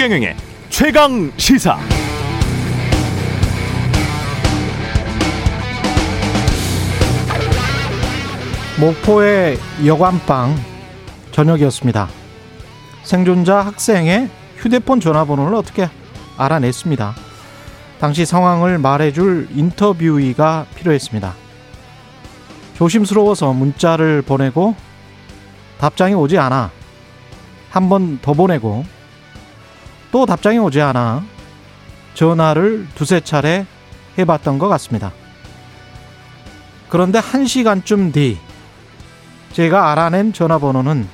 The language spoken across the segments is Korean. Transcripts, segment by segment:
최경영의 최강 시사. 목포의 여관방 저녁이었습니다. 생존자 학생의 휴대폰 전화번호를 어떻게 알아냈습니다. 당시 상황을 말해줄 인터뷰이가 필요했습니다. 조심스러워서 문자를 보내고 답장이 오지 않아 한 번 더 보내고 또 답장이 오지 않아 전화를 두세 차례 해봤던 것 같습니다. 그런데 한 시간쯤 뒤 제가 알아낸 전화번호는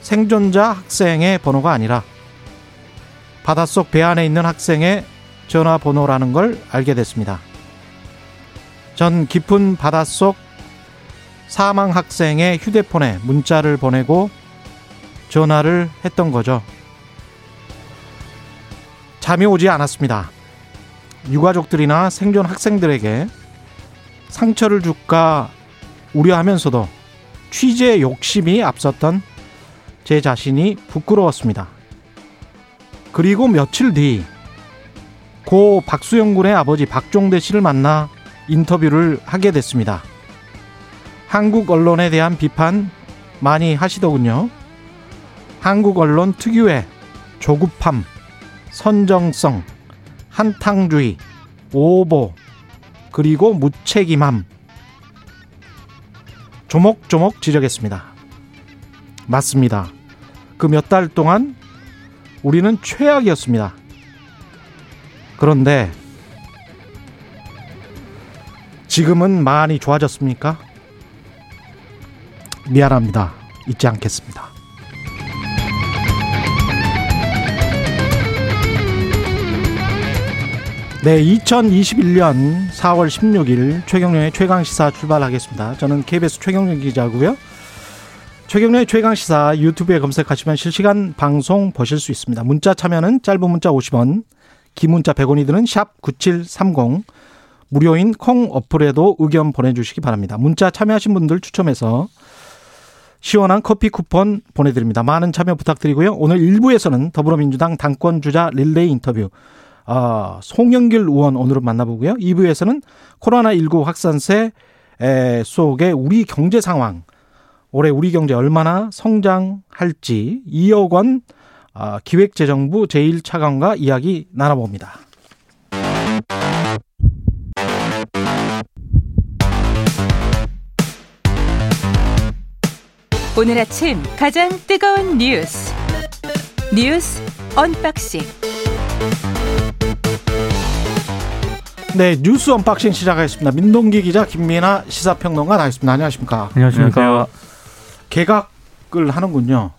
생존자 학생의 번호가 아니라 바닷속 배 안에 있는 학생의 전화번호라는 걸 알게 됐습니다. 전 깊은 바닷속 사망 학생의 휴대폰에 문자를 보내고 전화를 했던 거죠. 잠이 오지 않았습니다. 유가족들이나 생존 학생들에게 상처를 줄까 우려하면서도 취재 욕심이 앞섰던 제 자신이 부끄러웠습니다. 그리고 며칠 뒤 고 박수영 군의 아버지 박종대 씨를 만나 인터뷰를 하게 됐습니다. 한국 언론에 대한 비판 많이 하시더군요. 한국 언론 특유의 조급함, 선정성, 한탕주의, 오보, 그리고 무책임함. 조목조목 지적했습니다. 맞습니다. 그 몇 달 동안 우리는 최악이었습니다. 그런데 지금은 많이 좋아졌습니까? 미안합니다. 잊지 않겠습니다. 네, 2021년 4월 16일 최경련의 최강 시사 출발하겠습니다. 저는 KBS 최경련 기자고요. 최경련의 최강 시사 유튜브에 검색하시면 실시간 방송 보실 수 있습니다. 문자 참여는 짧은 문자 50원, 긴 문자 100원이 드는 샵 9730, 무료인 콩 어플에도 의견 보내 주시기 바랍니다. 문자 참여하신 분들 추첨해서 시원한 커피 쿠폰 보내드립니다. 많은 참여 부탁드리고요. 오늘 1부에서는 더불어민주당 당권 주자 릴레이 인터뷰 어, 송영길 의원 오늘은 만나보고요. 2부에서는 코로나19 확산세 속에 우리 경제 상황, 올해 우리 경제 얼마나 성장할지 이억 원 어, 기획재정부 제1차관과 이야기 나눠봅니다. 오늘 아침 가장 뜨거운 뉴스 뉴스 언박싱 네, 뉴스 언박싱 시작하겠습니다. 민동기 기자, 김민아 시사평론가 나왔습니다. 안녕하십니까? 안녕하십니까? 개각을 하는군요.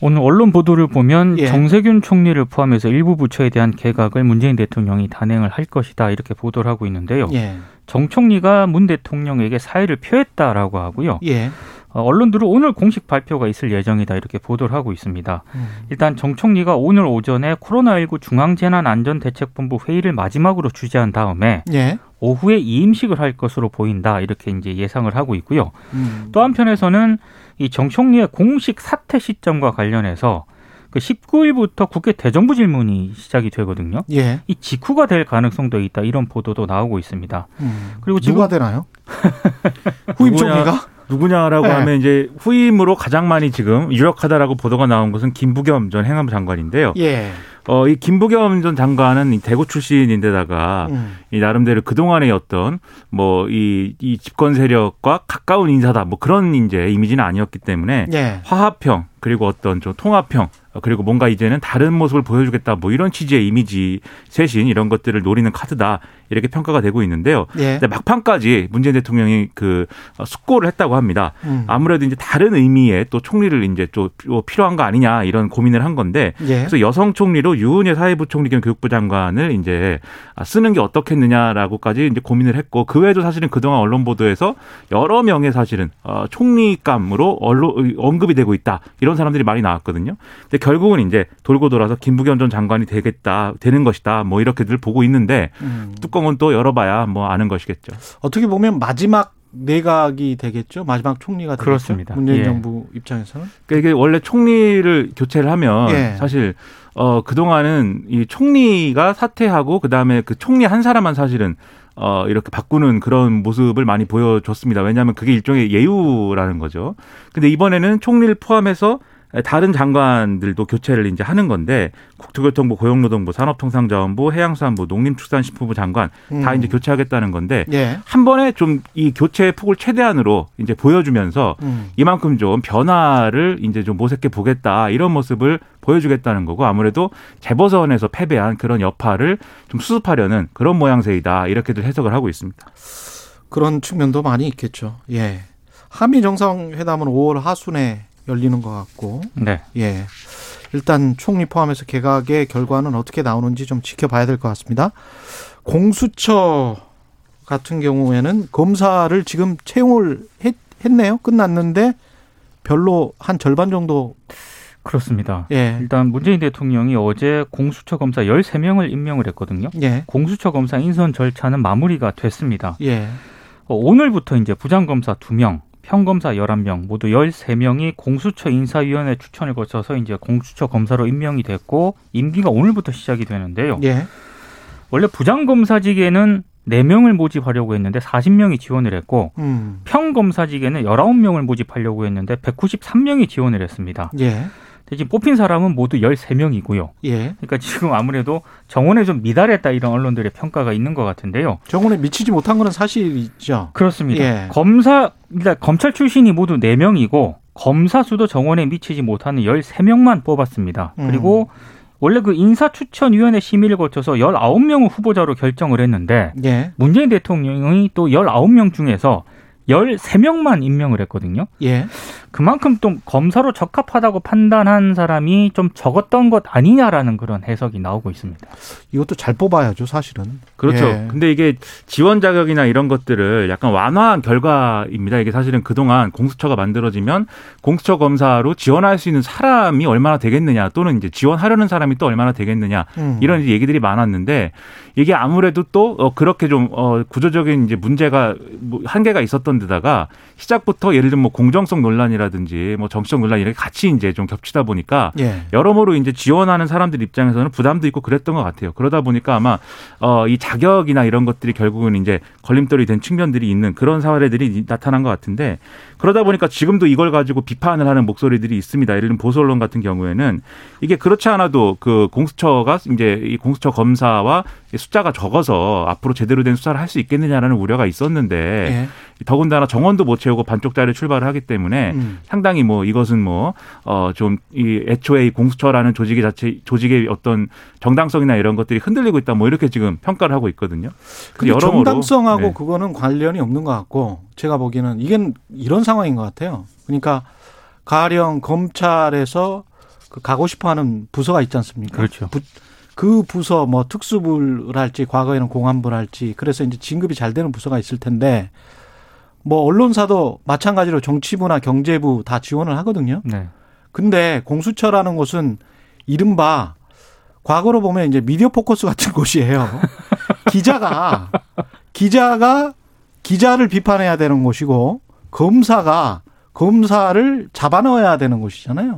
오늘 언론 보도를 보면 예. 정세균 총리를 포함해서 일부 부처에 대한 개각을 문재인 대통령이 단행을 할 것이다 이렇게 보도를 하고 있는데요. 예, 정 총리가 문 대통령에게 사의를 표했다라고 하고요. 예, 어, 언론들은 오늘 공식 발표가 있을 예정이다 이렇게 보도를 하고 있습니다. 음. 일단 정 총리가 오늘 오전에 코로나19 중앙재난안전대책본부 회의를 마지막으로 주재한 다음에 예. 오후에 이임식을 할 것으로 보인다 이렇게 이제 예상을 하고 있고요. 음. 또 한편에서는 이 정 총리의 공식 사퇴 시점과 관련해서 그 19일부터 국회 대정부 질문이 시작이 되거든요. 예. 이 직후가 될 가능성도 있다 이런 보도도 나오고 있습니다. 음. 그리고 지금 누가 되나요? 후임? 총리가? 누구냐라고 네. 하면 이제 후임으로 가장 많이 지금 유력하다라고 보도가 나온 것은 김부겸 전 행안부 장관인데요. 예. 어, 이 김부겸 전 장관은 이 대구 출신인데다가 음. 이 나름대로 그동안의 어떤 뭐 이 이 집권 세력과 가까운 인사다 뭐 그런 이제 이미지는 아니었기 때문에 예. 화합형 그리고 어떤 좀 통합형 어, 그리고 뭔가 이제는 다른 모습을 보여주겠다 뭐 이런 취지의 이미지 쇄신 이런 것들을 노리는 카드다 이렇게 평가가 되고 있는데요. 예. 막판까지 문재인 대통령이 그 어, 숙고를 했다고 합니다. 음. 아무래도 이제 다른 의미의 또 총리를 이제 또 필요한 거 아니냐 이런 고민을 한 건데 예. 그래서 여성 총리로 유은혜 사회부 총리 겸 교육부 장관을 이제 아, 쓰는 게 어떻겠느냐라고까지 이제 고민을 했고 그 외에도 사실은 그동안 언론 보도에서 여러 명의 사실은 어, 총리감으로 언론 언급이 되고 있다 이런 사람들이 많이 나왔거든요. 근데 결국은 이제 돌고 돌아서 김부겸 전 장관이 되겠다 되는 것이다 뭐 이렇게들 보고 있는데 음. 뚜껑은 또 열어봐야 뭐 아는 것이겠죠. 어떻게 보면 마지막 내각이 되겠죠. 마지막 총리가 되겠죠. 그렇습니다. 문재인 예. 정부 입장에서는. 그러니까 이게 원래 총리를 교체를 하면 예. 사실 어 그 동안은 이 총리가 사퇴하고 그 다음에 그 총리 한 사람만 사실은 어 이렇게 바꾸는 그런 모습을 많이 보여줬습니다. 왜냐하면 그게 일종의 예우라는 거죠. 근데 이번에는 총리를 포함해서 다른 장관들도 교체를 이제 하는 건데 국토교통부, 고용노동부, 산업통상자원부, 해양수산부, 농림축산식품부 장관 다 음. 이제 교체하겠다는 건데 예. 한 번에 좀 이 교체의 폭을 최대한으로 이제 보여주면서 음. 이만큼 좀 변화를 이제 좀 모색해 보겠다 이런 모습을 보여주겠다는 거고 아무래도 재보선에서 패배한 그런 여파를 좀 수습하려는 그런 모양새이다 이렇게들 해석을 하고 있습니다. 그런 측면도 많이 있겠죠. 예. 한미 정상회담은 5월 하순에 열리는 것 같고, 네. 예. 일단 총리 포함해서 개각의 결과는 어떻게 나오는지 좀 지켜봐야 될 것 같습니다. 공수처 같은 경우에는 검사를 지금 채용을 했, 했네요. 끝났는데 별로 한 절반 정도, 그렇습니다. 예. 일단 문재인 대통령이 어제 공수처 검사 13명을 임명을 했거든요. 예. 공수처 검사 인선 절차는 마무리가 됐습니다. 예. 어, 오늘부터 이제 부장검사 2명, 평검사 11명, 모두 13명이 공수처 인사위원회 추천을 거쳐서 이제 공수처 검사로 임명이 됐고 임기가 오늘부터 시작이 되는데요. 예. 원래 부장검사직에는 4명을 모집하려고 했는데 40명이 지원을 했고 음. 평검사직에는 19명을 모집하려고 했는데 193명이 지원을 했습니다. 예. 지금 뽑힌 사람은 모두 13명이고요. 예. 그러니까 지금 아무래도 정원에 좀 미달했다 이런 언론들의 평가가 있는 것 같은데요. 정원에 미치지 못한 거는 사실이죠. 그렇습니다. 예. 검사 일단 검찰 출신이 모두 4명이고 검사 수도 정원에 미치지 못하는 13명만 뽑았습니다. 음. 그리고 원래 그 인사추천위원회 심의를 거쳐서 19명을 후보자로 결정을 했는데 예. 문재인 대통령이 또 19명 중에서 13명만 임명을 했거든요. 예. 그만큼 좀 검사로 적합하다고 판단한 사람이 좀 적었던 것 아니냐라는 그런 해석이 나오고 있습니다. 이것도 잘 뽑아야죠, 사실은. 그렇죠. 예. 근데 이게 지원 자격이나 이런 것들을 약간 완화한 결과입니다. 이게 사실은 그동안 공수처가 만들어지면 공수처 검사로 지원할 수 있는 사람이 얼마나 되겠느냐 또는 이제 지원하려는 사람이 또 얼마나 되겠느냐 음. 이런 이제 얘기들이 많았는데 이게 아무래도 또 어, 그렇게 좀 어, 구조적인 이제 문제가 뭐 한계가 있었던 데다가 시작부터 예를 들면 뭐 공정성 논란이라든지 뭐 정치적 논란 이렇게 같이 이제 좀 겹치다 보니까 예. 여러모로 이제 지원하는 사람들 입장에서는 부담도 있고 그랬던 것 같아요. 그러다 보니까 아마 어, 이 자격이나 이런 것들이 결국은 이제 걸림돌이 된 측면들이 있는 그런 사례들이 나타난 것 같은데 그러다 보니까 지금도 이걸 가지고 비판을 하는 목소리들이 있습니다. 예를 들면 보수 언론 같은 경우에는 이게 그렇지 않아도 그 공수처가 이제 이 공수처 검사와 숫자가 적어서 앞으로 제대로 된 수사를 할 수 있겠느냐라는 우려가 있었는데 예. 더군다나 정원도 못 채우고 반쪽짜리 출발을 하기 때문에 음. 상당히 뭐 이것은 뭐어좀 이 애초에 이 공수처라는 조직의 자체 조직의 어떤 정당성이나 이런 것들이 흔들리고 있다 뭐 이렇게 지금 평가를 하고 있거든요. 근데 여러모로- 정당성하고 네. 그거는 관련이 없는 것 같고 제가 보기에는 이게 이런 상황인 것 같아요. 그러니까 가령 검찰에서 그 가고 싶어하는 부서가 있지 않습니까? 그렇죠. 부- 그 부서 뭐 특수부랄지 과거에는 공안부랄지 그래서 이제 진급이 잘 되는 부서가 있을 텐데 뭐 언론사도 마찬가지로 정치부나 경제부 다 지원을 하거든요. 네. 근데 공수처라는 곳은 이른바 과거로 보면 이제 미디어 포커스 같은 곳이에요. 기자가 기자가 기자를 비판해야 되는 곳이고 검사가 검사를 잡아넣어야 되는 곳이잖아요.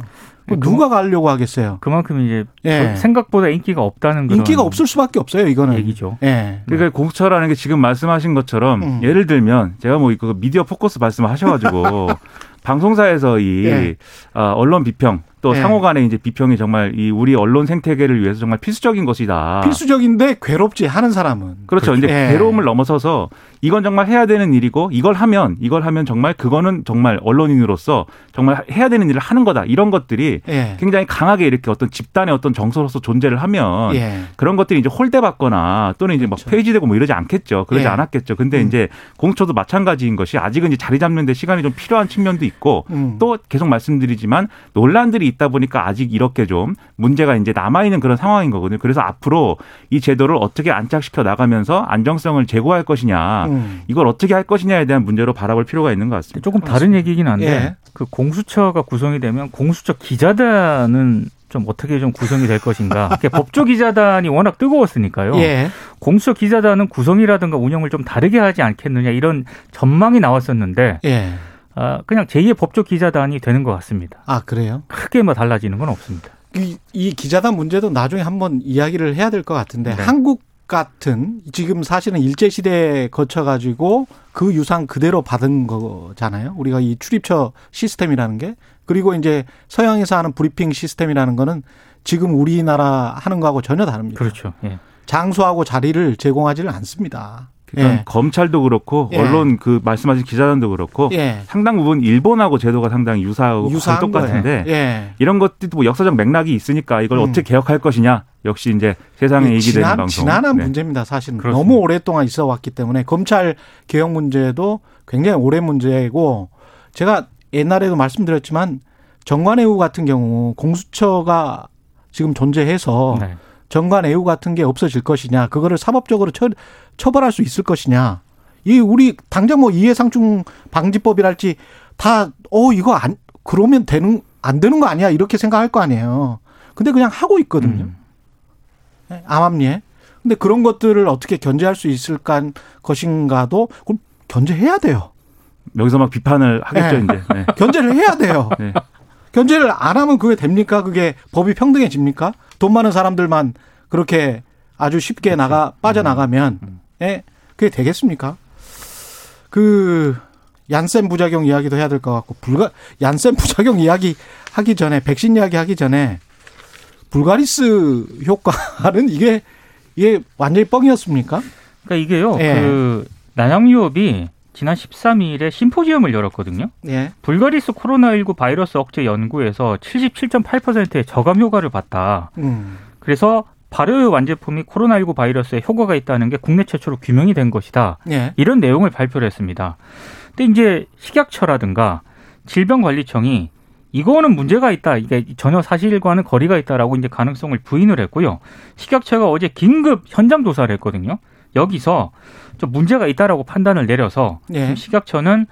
그 누가 가려고 하겠어요? 그만큼 이제 예. 생각보다 인기가 없다는 그런 인기가 없을 수밖에 없어요. 이거는 얘기죠. 예. 그러니까 공수처라는 게 지금 말씀하신 것처럼 음. 예를 들면 제가 뭐 이거 미디어 포커스 말씀하셔가지고 방송사에서 이 예. 어, 언론 비평 또 예. 상호 간의 이제 비평이 정말 이 우리 언론 생태계를 위해서 정말 필수적인 것이다. 필수적인데 괴롭지 하는 사람은 그렇죠. 이제 예. 괴로움을 넘어서서 이건 정말 해야 되는 일이고 이걸 하면 이걸 하면 정말 그거는 정말 언론인으로서 정말 해야 되는 일을 하는 거다. 이런 것들이 예. 굉장히 강하게 이렇게 어떤 집단의 어떤 정서로서 존재를 하면 예. 그런 것들이 이제 홀대받거나 또는 이제 막 그렇죠. 폐지되고 뭐 이러지 않겠죠. 그러지 예. 않았겠죠. 근데 음. 이제 공처도 마찬가지인 것이 아직은 이제 자리 잡는 데 시간이 좀 필요한 측면도 있고 음. 또 계속 말씀드리지만 논란들이 있다 보니까 아직 이렇게 좀 문제가 이제 남아 있는 그런 상황인 거거든요. 그래서 앞으로 이 제도를 어떻게 안착시켜 나가면서 안정성을 제고할 것이냐, 음. 이걸 어떻게 할 것이냐에 대한 문제로 바라볼 필요가 있는 것 같습니다. 조금 다른 얘기긴 한데 예. 그 공수처가 구성이 되면 공수처 기자단은 좀 어떻게 좀 구성이 될 것인가. 법조 기자단이 워낙 뜨거웠으니까요. 예. 공수처 기자단은 구성이라든가 운영을 좀 다르게 하지 않겠느냐 이런 전망이 나왔었는데 예. 아, 그냥 제2의 법조 기자단이 되는 것 같습니다. 아, 그래요? 크게 뭐 달라지는 건 없습니다. 이, 이 기자단 문제도 나중에 한번 이야기를 해야 될 것 같은데 네. 한국 같은 지금 사실은 일제 시대에 거쳐 가지고 그 유산 그대로 받은 거잖아요. 우리가 이 출입처 시스템이라는 게 그리고 이제 서양에서 하는 브리핑 시스템이라는 거는 지금 우리나라 하는 거하고 전혀 다릅니다. 그렇죠. 예. 장소하고 자리를 제공하지를 않습니다. 그러니까 예. 검찰도 그렇고 예. 언론 그 말씀하신 기자단도 그렇고 예. 상당 부분 일본하고 제도가 상당히 유사하고 유사한 똑같은데. 예. 이런 것들도 뭐 역사적 맥락이 있으니까 이걸 음. 어떻게 개혁할 것이냐 역시 이제 세상에 이기 되는 방송. 지난한 네. 문제입니다. 사실은 그렇습니다. 너무 오랫동안 있어 왔기 때문에 검찰 개혁 문제도 굉장히 오래 문제고 제가 옛날에도 말씀드렸지만 정관예우 같은 경우 공수처가 지금 존재해서 네. 정관예우 같은 게 없어질 것이냐 그거를 사법적으로 처, 처벌할 수 있을 것이냐 이 우리 당장 뭐 이해상충 방지법이랄지 다 어 이거 안 그러면 되는 안 되는 거 아니야 이렇게 생각할 거 아니에요. 근데 그냥 하고 있거든요. 음. 네, 암암리에. 근데 그런 것들을 어떻게 견제할 수 있을까 것인가도 그럼 견제해야 돼요. 여기서 막 비판을 하겠죠 네. 이제. 네. 견제를 해야 돼요. 네. 견제를 안 하면 그게 됩니까? 그게 법이 평등해집니까? 돈 많은 사람들만 그렇게 아주 쉽게 나가 빠져나가면 음. 예, 그게 되겠습니까? 그 얀센 부작용 이야기도 해야 될 것 같고 불가 얀센 부작용 이야기 하기 전에 백신 이야기 하기 전에 불가리스 효과는 이게 이게 완전히 뻥이었습니까? 그러니까 이게요. 예. 그 난양유업이 지난 13일에 심포지엄을 열었거든요. 예. 불가리스 코로나19 바이러스 억제 연구에서 77.8%의 저감 효과를 봤다. 음. 그래서 발효 완제품이 코로나19 바이러스에 효과가 있다는 게 국내 최초로 규명이 된 것이다. 예. 이런 내용을 발표를 했습니다. 근데 이제 식약처라든가 질병관리청이 이거는 문제가 있다. 이게 전혀 사실과는 거리가 있다라고 이제 가능성을 부인을 했고요. 식약처가 어제 긴급 현장 조사를 했거든요. 여기서 좀 문제가 있다라고 판단을 내려서 예. 식약처는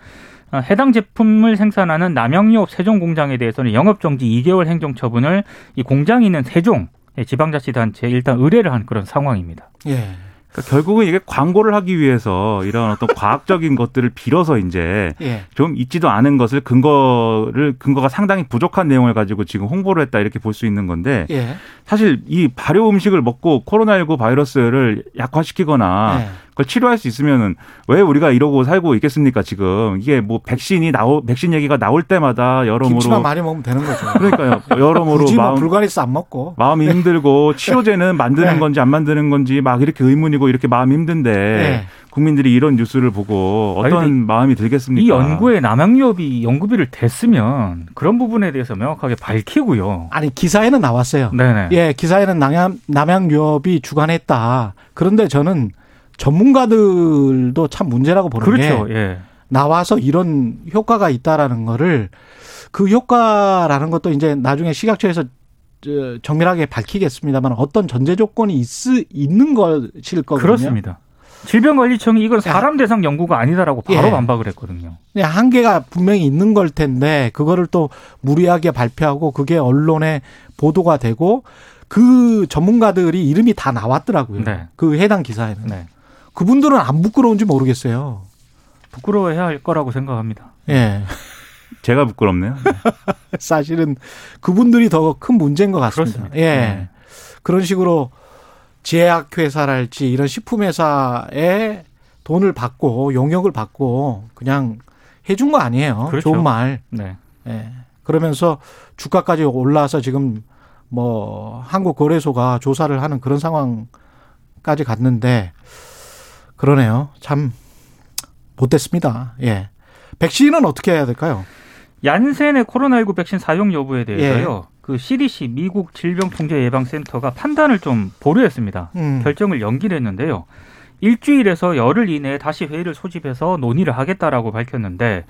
어, 해당 제품을 생산하는 남양유업 세종 공장에 대해서는 영업 정지 2개월 행정 처분을 이 공장이 있는 세종 지방자치단체에 일단 의뢰를 한 그런 상황입니다. 예. 그러니까 결국은 이게 광고를 하기 위해서 이런 어떤 과학적인 것들을 빌어서 이제 예. 좀 있지도 않은 것을 근거를 근거가 상당히 부족한 내용을 가지고 지금 홍보를 했다 이렇게 볼 수 있는 건데 예. 사실 이 발효 음식을 먹고 코로나19 바이러스를 약화시키거나 예. 그걸 치료할 수 있으면은 왜 우리가 이러고 살고 있겠습니까 지금 이게 뭐 백신이 나오 백신 얘기가 나올 때마다 김치만 여러모로 많이 먹으면 되는 거죠. 그러니까요 여러모로 굳이 뭐 마음 불가리스 안 먹고. 마음이 힘들고 치료제는 만드는 네. 건지 안 만드는 건지 막 이렇게 의문이고 이렇게 마음이 힘든데 네. 국민들이 이런 뉴스를 보고 어떤 마음이 들겠습니까? 이 연구에 남양유업이 연구비를 댔으면 그런 부분에 대해서 명확하게 밝히고요. 아니 기사에는 나왔어요. 네네. 예, 기사에는 남양 남양유업이 주관했다. 그런데 저는 전문가들도 참 문제라고 보는 그렇죠. 게 예. 나와서 이런 효과가 있다라는 거를 그 효과라는 것도 이제 나중에 식약처에서 저, 정밀하게 밝히겠습니다만 어떤 전제 조건이 있, 있는 것일 거거든요. 그렇습니다. 질병관리청이 이건 사람 대상 연구가 아니다라고 바로 예. 반박을 했거든요. 그냥 한계가 분명히 있는 걸 텐데 그거를 또 무리하게 발표하고 그게 언론에 보도가 되고 그 전문가들이 이름이 다 나왔더라고요. 네. 그 해당 기사에는. 네. 그분들은 안 부끄러운지 모르겠어요. 부끄러워해야 할 거라고 생각합니다. 예. 제가 부끄럽네요. 사실은 그분들이 더 큰 문제인 것 같습니다. 그렇습니다. 예. 네. 그런 식으로 제약회사랄지 이런 식품회사에 돈을 받고 용역을 받고 그냥 해준 거 아니에요. 그렇죠. 좋은 말. 네. 예. 그러면서 주가까지 올라와서 지금 뭐 한국 거래소가 조사를 하는 그런 상황까지 갔는데 그러네요. 참 못됐습니다. 예. 백신은 어떻게 해야 될까요? 얀센의 코로나19 백신 사용 여부에 예. 대해서요. 그 CDC 미국 질병통제예방센터가 판단을 좀 보류했습니다. 음. 결정을 연기를 했는데요. 일주일에서 열흘 이내에 다시 회의를 소집해서 논의를 하겠다라고 밝혔는데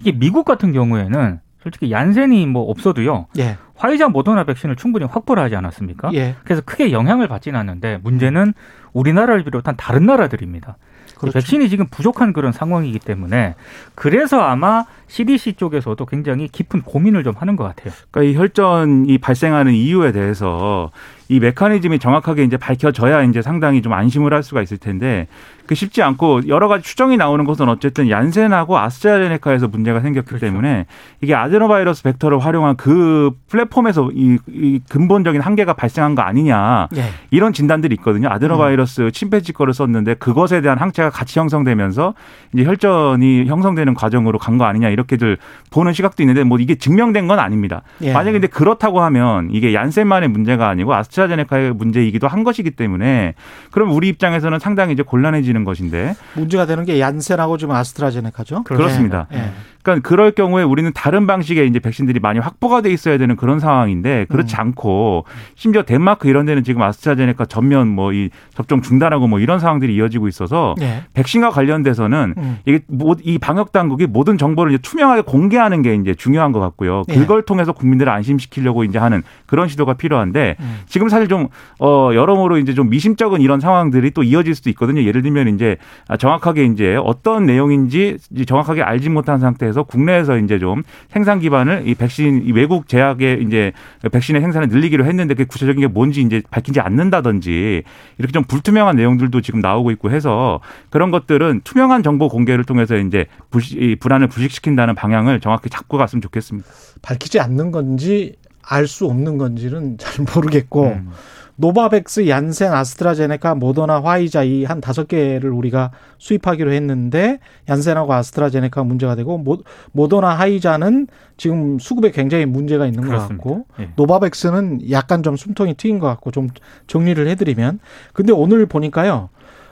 이게 미국 같은 경우에는 솔직히 얀센이 뭐 없어도요. 예. 화이자 모더나 백신을 충분히 확보를 하지 않았습니까? 예. 그래서 크게 영향을 받지는 않는데 문제는 우리나라를 비롯한 다른 나라들입니다. 그렇죠. 백신이 지금 부족한 그런 상황이기 때문에 그래서 아마 CDC 쪽에서도 굉장히 깊은 고민을 좀 하는 것 같아요. 그러니까 이 혈전이 발생하는 이유에 대해서 이 메커니즘이 정확하게 이제 밝혀져야 이제 상당히 좀 안심을 할 수가 있을 텐데 그 쉽지 않고 여러 가지 추정이 나오는 것은 어쨌든 얀센하고 아스트라제네카에서 문제가 생겼기 그렇죠. 때문에 이게 아데노바이러스 벡터를 활용한 그 플랫폼에서 이, 이 근본적인 한계가 발생한 거 아니냐 예. 이런 진단들이 있거든요. 아데노바이러스 침팬지 거를 썼는데 그것에 대한 항체가 같이 형성되면서 이제 혈전이 형성되는 과정으로 간 거 아니냐 이렇게들 보는 시각도 있는데 뭐 이게 증명된 건 아닙니다. 예. 만약에 근데 그렇다고 하면 이게 얀센만의 문제가 아니고 아스트라 제네카의 문제이기도 한 것이기 때문에 그럼 우리 입장에서는 상당히 이제 곤란해지는 것인데 문제가 되는 게 얀센하고 지금 아스트라제네카죠. 그렇습니다. 예. 예. 그러니까 그럴 경우에 우리는 다른 방식의 이제 백신들이 많이 확보가 돼 있어야 되는 그런 상황인데 그렇지 않고 심지어 덴마크 이런 데는 지금 아스트라제네카 전면 뭐 이 접종 중단하고 뭐 이런 상황들이 이어지고 있어서 예. 백신과 관련돼서는 음. 이게 모- 이 방역 당국이 모든 정보를 이제 투명하게 공개하는 게 이제 중요한 것 같고요. 예. 그걸 통해서 국민들을 안심시키려고 이제 하는 그런 시도가 필요한데 음. 지금 사실 좀 어 여러모로 이제 좀 미심쩍은 이런 상황들이 또 이어질 수도 있거든요. 예를 들면 이제 아, 정확하게 이제 어떤 내용인지 정확하게 알지 못한 상태에서 국내에서 이제 좀 생산 기반을 이 백신 이 외국 제약의 이제 백신의 생산을 늘리기로 했는데 그 구체적인 게 뭔지 이제 밝히지 않는다든지 이렇게 좀 불투명한 내용들도 지금 나오고 있고 해서 그런 것들은 투명한 정보 공개를 통해서 이제 불- 이 불안을 불식시킨다는 방향을 정확히 잡고 갔으면 좋겠습니다. 밝히지 않는 건지 알 수 없는 건지는 잘 모르겠고 음. 노바백스, 얀센, 아스트라제네카, 모더나, 화이자 이 한 다섯 개를 우리가 수입하기로 했는데 얀센하고 아스트라제네카 문제가 되고 모, 모더나, 화이자는 지금 수급에 굉장히 문제가 있는 것 그렇습니다. 같고 예. 노바백스는 약간 좀 숨통이 트인 것 같고 좀 정리를 해드리면 근데 오늘 보니까요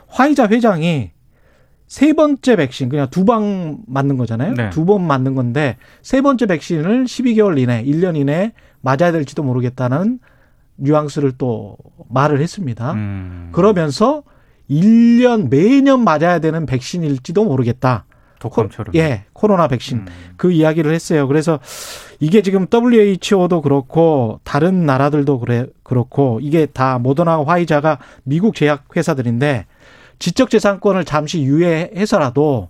화이자 회장이 세 번째 백신 그냥 두 방 맞는 거잖아요. 네. 두번 맞는 건데 세 번째 백신을 12개월 이내, 1년 이내 맞아야 될지도 모르겠다는 뉘앙스를 또 말을 했습니다. 음. 그러면서 1년 매년 맞아야 되는 백신일지도 모르겠다. 독감처럼. 예, 코로나 백신. 음. 그 이야기를 했어요. 그래서 이게 지금 WHO도 그렇고 다른 나라들도 그래 그렇고 이게 다 모더나 화이자가 미국 제약 회사들인데 지적 재산권을 잠시 유예해서라도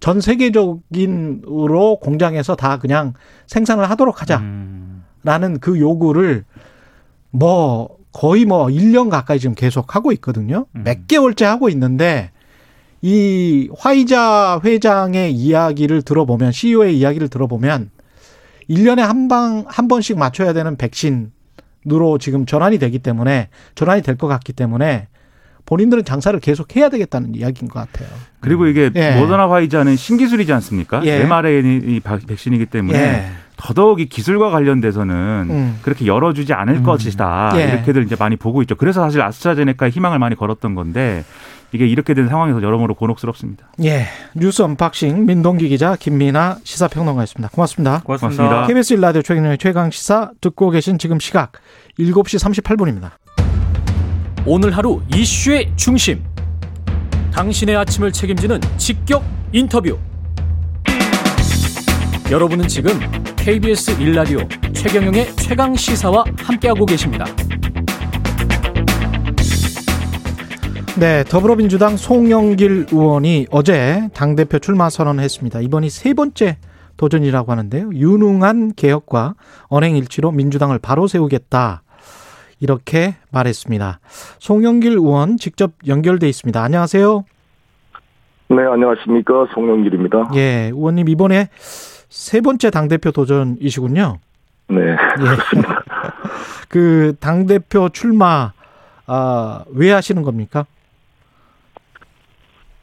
전 세계적인으로 공장에서 다 그냥 생산을 하도록 하자라는 음. 그 요구를 뭐 거의 뭐 1년 가까이 지금 계속 하고 있거든요. 음. 몇 개월째 하고 있는데 이 화이자 회장의 이야기를 들어보면 CEO의 이야기를 들어보면 1년에 한 방 한 번씩 맞춰야 되는 백신으로 지금 전환이 되기 때문에 전환이 될 것 같기 때문에 본인들은 장사를 계속 해야 되겠다는 이야기인 것 같아요. 그리고 이게 예. 모더나 화이자는 신기술이지 않습니까? 예. mRNA 백신이기 때문에 예. 더더욱이 기술과 관련돼서는 음. 그렇게 열어주지 않을 음. 것이다 예. 이렇게들 이제 많이 보고 있죠. 그래서 사실 아스트라제네카에 희망을 많이 걸었던 건데 이게 이렇게 된 상황에서 여러모로 곤혹스럽습니다. 예. 뉴스 언박싱 민동기 기자 김민아 시사평론가였습니다. 고맙습니다. 고맙습니다. 고맙습니다. KBS 일라디오 최경영의 최강 시사 듣고 계신 지금 시각 7시 38분입니다. 오늘 하루 이슈의 중심. 당신의 아침을 책임지는 직격 인터뷰. 여러분은 지금 KBS 일라디오 최경영의 최강 시사와 함께하고 계십니다. 네, 더불어민주당 송영길 의원이 어제 당대표 출마 선언했습니다. 이번이 세 번째 도전이라고 하는데요. 유능한 개혁과 언행일치로 민주당을 바로 세우겠다. 이렇게 말했습니다. 송영길 의원 직접 연결돼 있습니다. 안녕하세요. 네, 안녕하십니까. 송영길입니다. 예, 의원님 이번에 세 번째 당대표 도전이시군요. 네. 예. 그 당대표 출마 아, 왜 하시는 겁니까?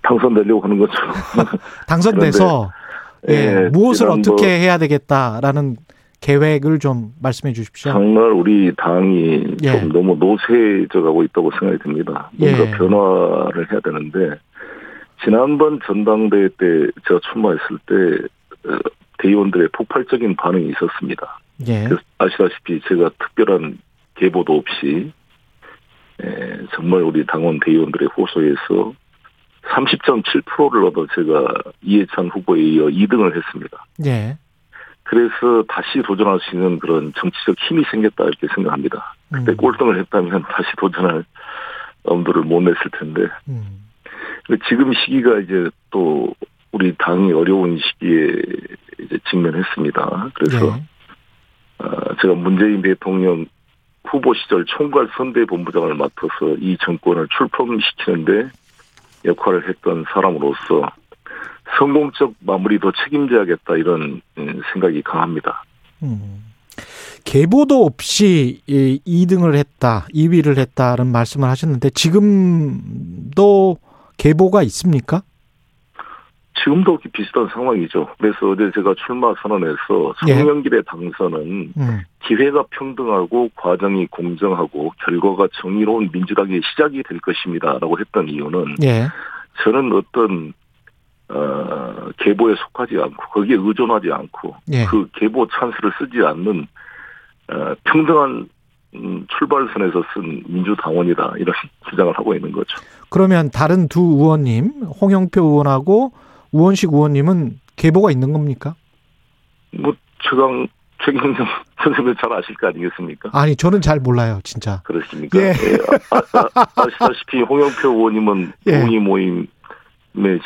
당선되려고 하는 거죠. 당선돼서 예, 예, 무엇을 어떻게 해야 되겠다라는 계획을 좀 말씀해 주십시오. 정말 우리 당이 예. 좀 너무 노쇠져 가고 있다고 생각이 듭니다. 뭔가 예. 변화를 해야 되는데, 지난번 전당대회 때 제가 출마했을 때, 어, 대의원들의 폭발적인 반응이 있었습니다. 예. 아시다시피 제가 특별한 계보도 없이, 에, 정말 우리 당원 대의원들의 호소에서 30.7%를 얻어 제가 이해찬 후보에 이어 2등을 했습니다. 예. 그래서 다시 도전할 수 있는 그런 정치적 힘이 생겼다 이렇게 생각합니다. 그때 음. 꼴등을 했다면 다시 도전할 엄두를 못 냈을 텐데 음. 지금 시기가 이제 또 우리 당이 어려운 시기에 이제 직면했습니다. 그래서 예. 어, 제가 문재인 대통령 후보 시절 총괄 선대본부장을 맡아서 이 정권을 출범시키는데 역할을 했던 사람으로서 성공적 마무리도 책임져야겠다 이런 음, 생각이 강합니다. 음. 계보도 없이 2등을 했다, 2위를 했다는 말씀을 하셨는데 지금도 계보가 있습니까? 지금도 비슷한 상황이죠. 그래서 어제 제가 출마 선언에서 예. 송영길의 당선은 음. 기회가 평등하고 과정이 공정하고 결과가 정의로운 민주당의 시작이 될 것입니다라고 했던 이유는 예. 저는 어떤 어, 계보에 속하지 않고 거기에 의존하지 않고 예. 그 계보 찬스를 쓰지 않는 어, 평등한 음, 출발선에서 쓴 민주당원이다 이런 주장을 하고 있는 거죠. 그러면 다른 두 의원님, 홍영표 의원하고 우원식 의원님은 계보가 있는 겁니까? 뭐 최강 최경영 선생님 잘 아실 거 아니겠습니까? 아니, 저는 잘 몰라요, 진짜. 그렇습니까? 예. 아, 시다시피 홍영표 의원님은 예. 동의 모임의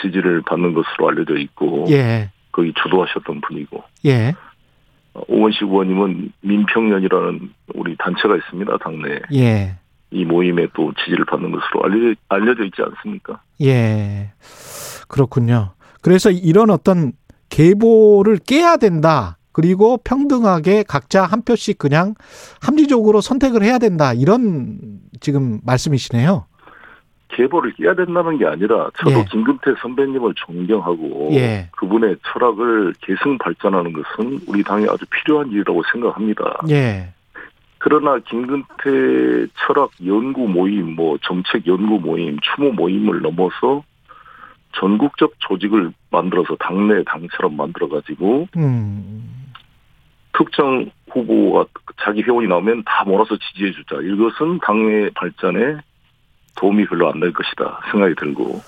지지를 받는 것으로 알려져 있고 예. 거기 주도하셨던 분이고 예. 어, 오원식 의원님은 민평연이라는 우리 단체가 있습니다 당내에 예. 이 모임에 또 지지를 받는 것으로 알려져, 알려져 있지 않습니까? 예. 그렇군요. 그래서 이런 어떤 계보를 깨야 된다. 그리고 평등하게 각자 한 표씩 그냥 합리적으로 선택을 해야 된다. 이런 지금 말씀이시네요. 계보를 깨야 된다는 게 아니라 저도 예. 김근태 선배님을 존경하고 예. 그분의 철학을 계승 발전하는 것은 우리 당에 아주 필요한 일이라고 생각합니다. 예. 그러나 김근태 철학 연구 모임, 뭐 정책 연구 모임, 추모 모임을 넘어서 전국적 조직을 만들어서 당내 당처럼 만들어 가지고 음. 특정 후보가 자기 회원이 나오면 다 몰아서 지지해 주자. 이것은 당의 발전에 도움이 별로 안 될 것이다 생각이 들고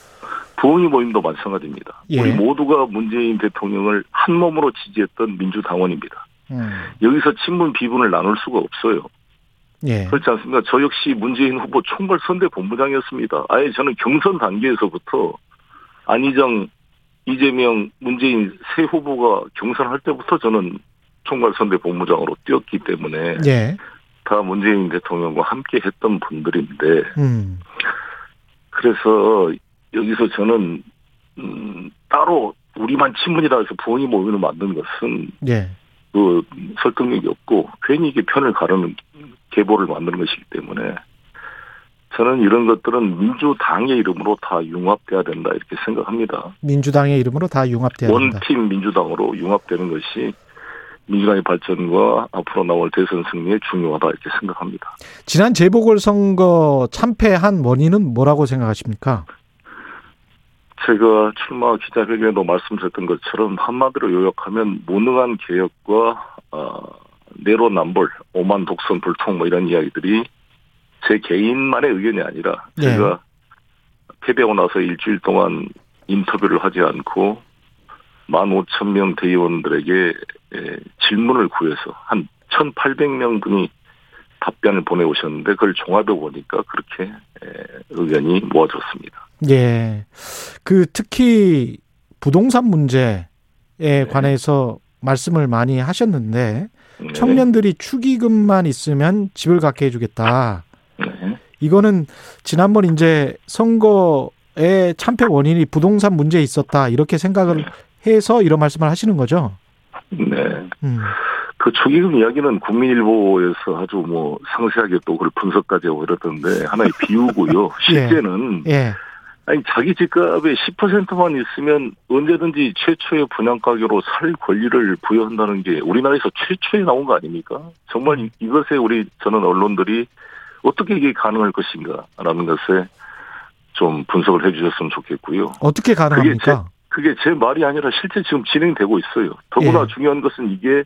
부흥이 모임도 마찬가지입니다. 예. 우리 모두가 문재인 대통령을 한 몸으로 지지했던 민주당원입니다. 음. 여기서 친문 비분을 나눌 수가 없어요. 예. 그렇지 않습니까? 저 역시 문재인 후보 총괄 선대 본부장이었습니다. 아예 저는 경선 단계에서부터 안희정, 이재명, 문재인 세 후보가 경선할 때부터 저는 총괄 선대 본부장으로 뛰었기 때문에 예. 다 문재인 대통령과 함께 했던 분들인데 음. 그래서 여기서 저는 음, 따로 우리만 친문이라 해서 부흥이 모임을 만든 것은 예. 그 설득력이 없고 괜히 이게 편을 가르는 계보를 만드는 것이기 때문에 저는 이런 것들은 민주당의 이름으로 다 융합돼야 된다 이렇게 생각합니다. 민주당의 이름으로 다 융합돼야 된다. 원팀 민주당으로 융합되는 것이 민주당의 발전과 앞으로 나올 대선 승리에 중요하다 이렇게 생각합니다. 지난 재보궐선거 참패한 원인은 뭐라고 생각하십니까? 제가 출마 기자회견에도 말씀드렸던 것처럼 한마디로 요약하면 무능한 개혁과 어, 내로남불, 오만 독선 불통 뭐 이런 이야기들이 제 개인만의 의견이 아니라 네. 제가 패배하고 나서 일주일 동안 인터뷰를 하지 않고 15,000명 대의원들에게 에, 질문을 구해서 한 1,800명 분이 답변을 보내오셨는데 그걸 종합해 보니까 그렇게 에, 의견이 모아졌습니다. 예. 그 특히 부동산 문제에 관해서 말씀을 많이 하셨는데 네. 청년들이 축의금만 있으면 집을 갖게 해주겠다. 네. 이거는 지난번 이제 선거의 참패 원인이 부동산 문제에 있었다 이렇게 생각을 해서 이런 말씀을 하시는 거죠. 네. 음. 그 축의금 이야기는 국민일보에서 아주 뭐 상세하게 또 그걸 분석까지 하고 그러던데 하나의 비유고요. 실제는 예. 아니 자기 집값의 10%만 있으면 언제든지 최초의 분양 가격으로 살 권리를 부여한다는 게 우리나라에서 최초에 나온 거 아닙니까? 정말 이- 이것에 우리 저는 언론들이 어떻게 이게 가능할 것인가라는 것에 좀 분석을 해주셨으면 좋겠고요. 어떻게 가능합니까? 그게 제 말이 아니라 실제 지금 진행되고 있어요. 더구나 예. 중요한 것은 이게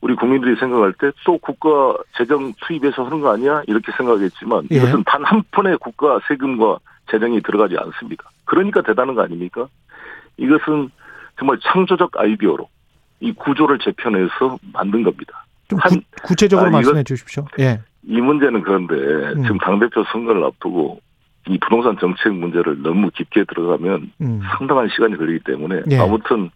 우리 국민들이 생각할 때 또 국가 재정 투입해서 하는 거 아니야? 이렇게 생각했지만 예. 이것은 단 한 푼의 국가 세금과 재정이 들어가지 않습니다. 그러니까 대단한 거 아닙니까? 이것은 정말 창조적 아이디어로 이 구조를 재편해서 만든 겁니다. 좀 한- 구, 체적으로 아, 말씀해 주십시오. 예. 이 문제는 그런데 음. 지금 당대표 선거를 앞두고 이 부동산 정책 문제를 너무 깊게 들어가면 음. 상당한 시간이 걸리기 때문에 예. 아무튼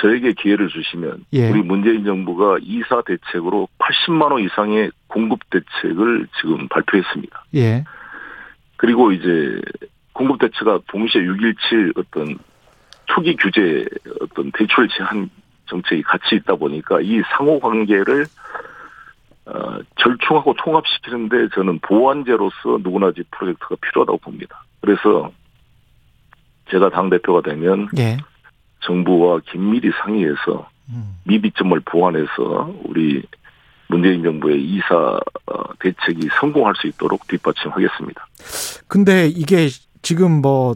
저에게 기회를 주시면 예. 우리 문재인 정부가 이사 대책으로 80만 호 이상의 공급 대책을 지금 발표했습니다. 예. 그리고 이제 공급 대책가 동시에 6.17 어떤 초기 규제 어떤 대출 제한 정책이 같이 있다 보니까 이 상호 관계를 어, 절충하고 통합시키는데 저는 보완제로서 누구나 집 프로젝트가 필요하다고 봅니다. 그래서 제가 당 대표가 되면 예. 정부와 긴밀히 상의해서 음. 미비점을 보완해서 우리 문재인 정부의 이사 어, 대책이 성공할 수 있도록 뒷받침하겠습니다. 근데 이게 지금 뭐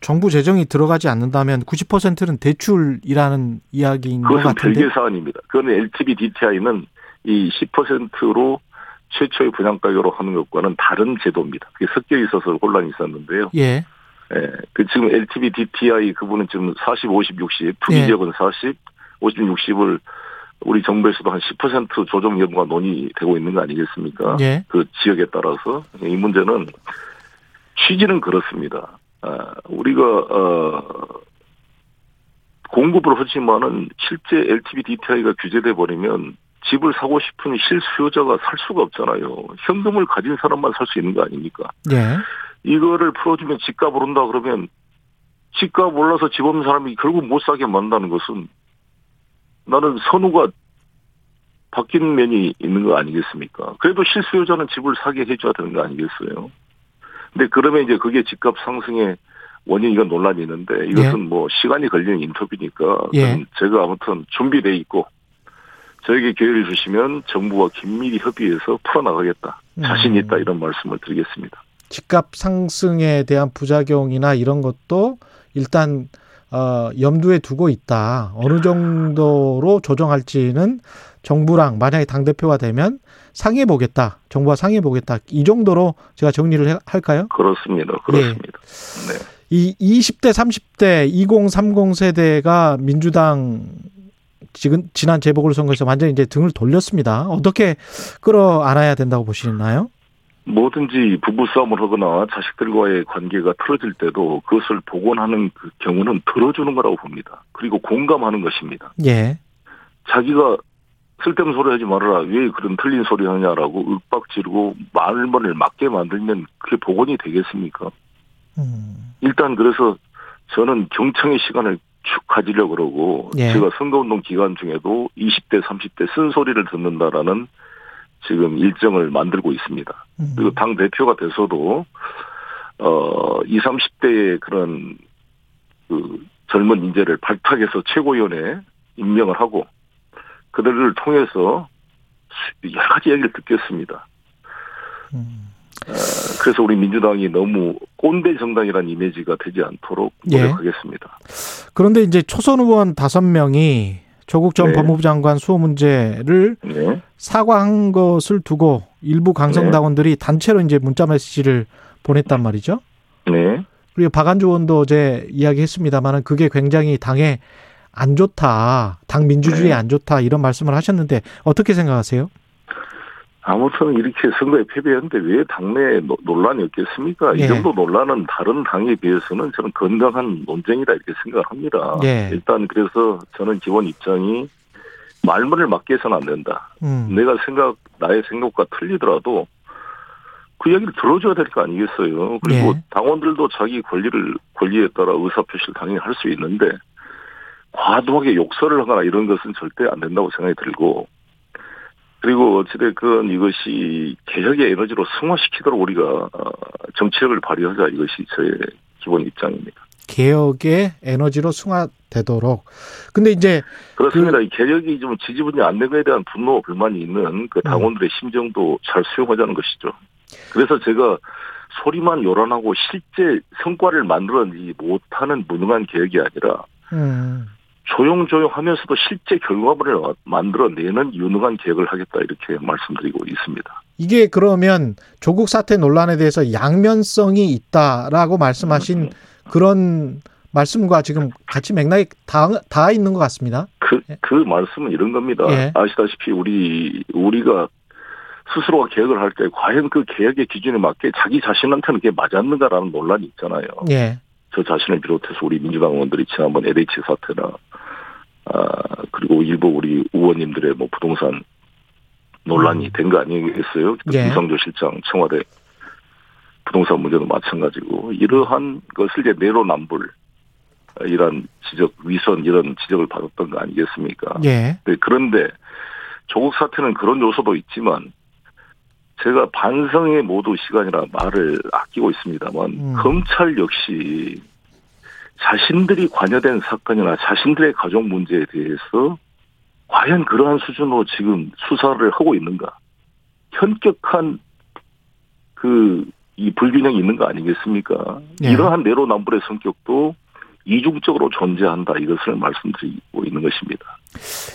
정부 재정이 들어가지 않는다면 90%는 대출이라는 이야기인 것 같은데. 별개 사안입니다. 그거는 LTV DTI는 이 10%로 최초의 분양 가격으로 하는 것과는 다른 제도입니다. 그게 섞여 있어서 혼란이 있었는데요. 예. 예, 그 지금 LTV DTI 그분은 지금 40, 50, 60, 투기 예. 지역은 40, 50, 60을 우리 정부에서도 한 10% 조정 여부가 논의되고 있는 거 아니겠습니까? 예. 그 지역에 따라서 이 문제는 취지는 그렇습니다. 아, 우리가 어, 공급을 하지만은 실제 LTV DTI가 규제돼 버리면 집을 사고 싶은 실수요자가 살 수가 없잖아요. 현금을 가진 사람만 살 수 있는 거 아닙니까? 예. 이거를 풀어주면 집값 오른다 그러면 집값 올라서 집 없는 사람이 결국 못 사게 만다는 것은 나는 선우가 바뀐 면이 있는 거 아니겠습니까? 그래도 실수요자는 집을 사게 해줘야 되는 거 아니겠어요? 근데 그러면 이제 그게 집값 상승의 원인이가 논란이 있는데 이것은 뭐 시간이 걸리는 인터뷰니까 예. 제가 아무튼 준비돼 있고 저에게 기회를 주시면 정부와 긴밀히 협의해서 풀어나가겠다. 자신 있다 이런 말씀을 드리겠습니다. 집값 상승에 대한 부작용이나 이런 것도 일단 어, 염두에 두고 있다. 어느 정도로 조정할지는 정부랑 만약에 당 대표가 되면 상의해 보겠다. 정부와 상의해 보겠다. 이 정도로 제가 정리를 해- 할까요? 그렇습니다. 그렇습니다. 네. 이 20대, 30대, 2030 세대가 민주당 지금 지난 재보궐선거에서 완전히 이제 등을 돌렸습니다. 어떻게 끌어안아야 된다고 보시나요? 뭐든지 부부싸움을 하거나 자식들과의 관계가 틀어질 때도 그것을 복원하는 그 경우는 들어주는 거라고 봅니다. 그리고 공감하는 것입니다. 예. 자기가 쓸데없는 소리 하지 말아라. 왜 그런 틀린 소리 하냐라고 윽박 지르고 말문을 맞게 만들면 그게 복원이 되겠습니까? 음. 일단 그래서 저는 경청의 시간을 쭉 가지려고 그러고 예. 제가 선거운동 기간 중에도 20대, 30대 쓴소리를 듣는다라는 지금 일정을 만들고 있습니다. 음. 그리고 당 대표가 돼서도 어 20, 30대의 그런 그 젊은 인재를 발탁해서 최고위원회 임명을 하고 그들을 통해서 여러 가지 얘기를 듣겠습니다. 음. 어, 그래서 우리 민주당이 너무 꼰대 정당이라는 이미지가 되지 않도록 예. 노력하겠습니다. 그런데 이제 초선 의원 다섯 명이 조국 전 네. 법무부 장관 수호 문제를 네. 사과한 것을 두고 일부 강성당원들이 단체로 이제 문자 메시지를 보냈단 말이죠. 네. 그리고 박안주 의원도 어제 이야기했습니다만은 그게 굉장히 당에 안 좋다, 당 민주주의에 네. 안 좋다 이런 말씀을 하셨는데 어떻게 생각하세요? 아무튼 이렇게 선거에 패배했는데 왜 당내에 노- 논란이 없겠습니까? 예. 이 정도 논란은 다른 당에 비해서는 저는 건강한 논쟁이다 이렇게 생각을 합니다. 예. 일단 그래서 저는 기본 입장이 말문을 맞게 해서는 안 된다. 음. 내가 생각 나의 생각과 틀리더라도 그 이야기를 들어줘야 될 거 아니겠어요. 그리고 예. 당원들도 자기 권리를 권리에 따라 의사 표시를 당연히 할 수 있는데 과도하게 욕설을 하거나 이런 것은 절대 안 된다고 생각이 들고 그리고 어찌됐건 이것이 개혁의 에너지로 승화시키도록 우리가 어, 정책을 발휘하자 이것이 저의 기본 입장입니다. 개혁의 에너지로 승화되도록. 근데 이제 그렇습니다. 이 개혁이 좀 지지분이 안된 거에 대한 분노, 불만이 있는 그 당원들의 심정도 잘 수용하자는 것이죠. 그래서 제가 소리만 요란하고 실제 성과를 만들어내지 못하는 무능한 개혁이 아니라 음, 조용조용 하면서도 실제 결과물을 만들어내는 유능한 개혁을 하겠다 이렇게 말씀드리고 있습니다. 이게 그러면 조국 사태 논란에 대해서 양면성이 있다라고 말씀하신 그런 말씀과 지금 같이 맥락이 다, 다 있는 것 같습니다. 그, 그 말씀은 이런 겁니다. 예. 아시다시피 우리, 우리가 스스로가 계획을 할 때 과연 그 계획의 기준에 맞게 자기 자신한테는 그게 맞았는가라는 논란이 있잖아요. 예. 저 자신을 비롯해서 우리 민주당 의원들이 지난번 LH 사태나 아 그리고 일부 우리 의원님들의 뭐 부동산 논란이 된 거 아니겠어요? 예. 김성조 실장 청와대 부동산 문제도 마찬가지고 이러한 것을 이제 내로남불 이런 지적 위선 이런 지적을 받았던 거 아니겠습니까? 예. 네, 그런데 조국 사태는 그런 요소도 있지만 제가 반성의 모두 시간이라 말을 아끼고 있습니다만 음. 검찰 역시 자신들이 관여된 사건이나 자신들의 가족 문제에 대해서 과연 그러한 수준으로 지금 수사를 하고 있는가? 현격한 그 이 불균형이 있는 거 아니겠습니까? 예. 이러한 내로남불의 성격도 이중적으로 존재한다 이것을 말씀드리고 있는 것입니다.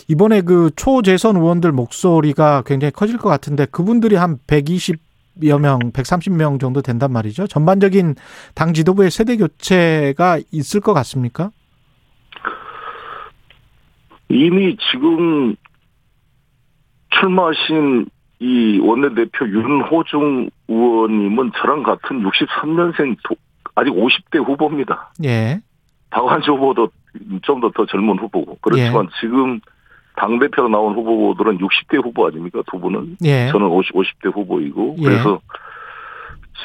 이번에 그 초재선 의원들 목소리가 굉장히 커질 것 같은데 그분들이 한 120 여 명, 130명 정도 된단 말이죠. 전반적인 당 지도부의 세대 교체가 있을 것 같습니까? 이미 지금 출마하신 이 원내대표 윤호중 의원님은 저랑 같은 63년생 아직 50대 후보입니다. 예. 박완주 후보도 좀 더 더 젊은 후보고 그렇지만 예. 지금 당 대표로 나온 후보들은 60대 후보 아닙니까 두 분은 예. 저는 50, 50대 후보이고 예. 그래서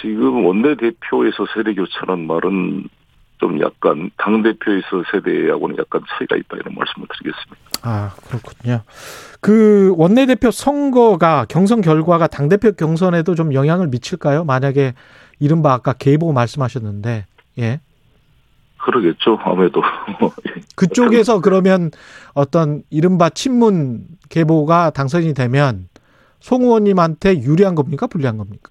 지금 원내 대표에서 세대 교체라는 말은 좀 약간 당 대표에서 세대하고는 약간 차이가 있다 이런 말씀을 드리겠습니다. 아, 그렇군요. 그 원내 대표 선거가 경선 결과가 당 대표 경선에도 좀 영향을 미칠까요? 만약에 이른바 아까 계보 말씀하셨는데, 예. 그러겠죠 아무래도 그쪽에서 그러면 어떤 이른바 친문 계보가 당선이 되면 송 의원님한테 유리한 겁니까? 불리한 겁니까?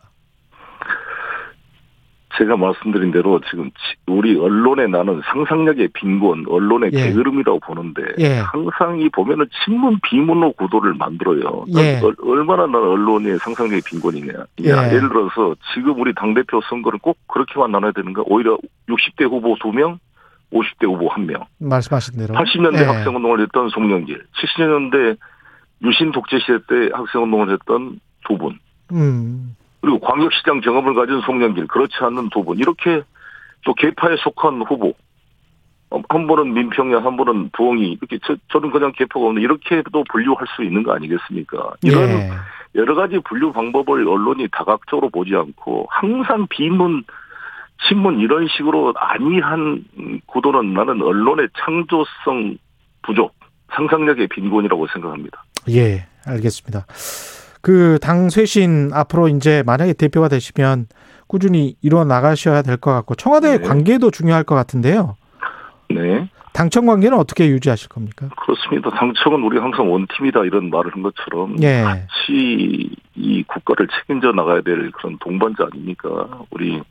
제가 말씀드린 대로 지금 지- 우리 언론에 나는 상상력의 빈곤, 언론의 예. 게으름이라고 보는데 예. 항상 이 보면은 친문 비문호 구도를 만들어요. 예. 얼- 얼마나 나는 언론의 상상력의 빈곤이냐. 예. 예를 들어서 지금 우리 당 대표 선거를 꼭 그렇게만 나눠야 되는가? 오히려 60대 후보 2명, 50대 후보 1명. 말씀하신 대로. 80년대 예. 학생운동을 했던 송영길, 70년대 유신 독재 시대 때 학생운동을 했던 두 분. 음. 그리고 광역시장 경험을 가진 송영길 그렇지 않는 두 분 이렇게 또 개파에 속한 후보 어, 한 분은 민평야 한 분은 부엉이 이렇게 저, 저는 그냥 개파가 없는 이렇게도 분류할 수 있는 거 아니겠습니까? 이런 예. 여러 가지 분류 방법을 언론이 다각적으로 보지 않고 항상 비문 신문 이런 식으로 안이한 구도는 나는 언론의 창조성 부족 상상력의 빈곤이라고 생각합니다. 예, 알겠습니다. 그 당 쇄신 앞으로 이제 만약에 대표가 되시면 꾸준히 이뤄 나가셔야 될 것 같고 청와대 네. 관계도 중요할 것 같은데요. 네. 당청 관계는 어떻게 유지하실 겁니까? 그렇습니다. 당청은 우리 항상 원팀이다 이런 말을 한 것처럼 예. 같이 이 국가를 책임져 나가야 될 그런 동반자 아닙니까? 우리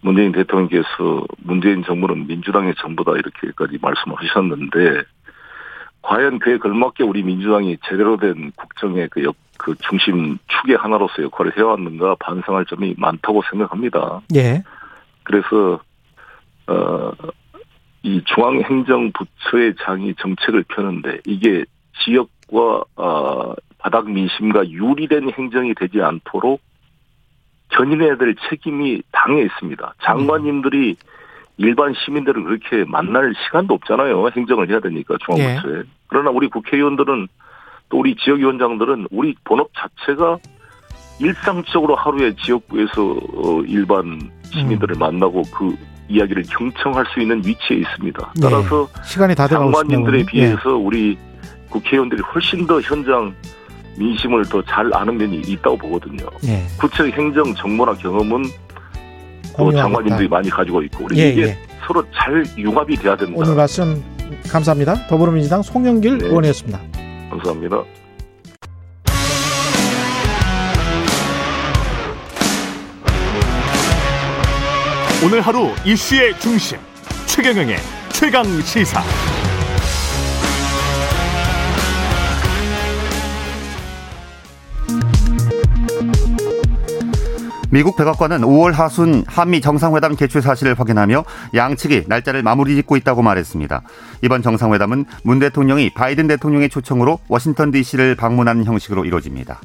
문재인 대통령께서 문재인 정부는 민주당의 정부다 이렇게까지 말씀하셨는데 과연 그에 걸맞게 우리 민주당이 제대로 된 국정의 그, 역, 그 중심 축의 하나로서 역할을 해왔는가 반성할 점이 많다고 생각합니다. 예. 그래서 어, 이 중앙행정부처의 장이 정책을 펴는데 이게 지역과 어, 바닥 민심과 유리된 행정이 되지 않도록 견인해야 될 책임이 당에 있습니다. 장관님들이 일반 시민들을 그렇게 만날 시간도 없잖아요. 행정을 해야 되니까 중앙부처에. 그러나 우리 국회의원들은 또 우리 지역위원장들은 우리 본업 자체가 일상적으로 하루에 지역구에서 어, 일반 시민들을 만나고 그 이야기를 경청할 수 있는 위치에 있습니다. 예. 따라서 시간이 다 장관님들에. 예. 비해서 우리 국회의원들이 훨씬 더 현장 민심을 더 잘 아는 면이 있다고 보거든요. 예. 구체 행정 정보나 경험은 그 공유하겠다. 장관님들이 많이 가지고 있고 우리 예, 이게 예. 서로 잘 융합이 돼야 됩니다. 오늘 말씀 감사합니다. 더불어민주당 송영길 네. 의원이었습니다. 감사합니다. 오늘 하루 이슈의 중심 최경영의 최강 시사. 미국 백악관은 5월 하순 한미 정상회담 개최 사실을 확인하며 양측이 날짜를 마무리 짓고 있다고 말했습니다. 이번 정상회담은 문 대통령이 바이든 대통령의 초청으로 워싱턴 DC를 방문하는 형식으로 이루어집니다.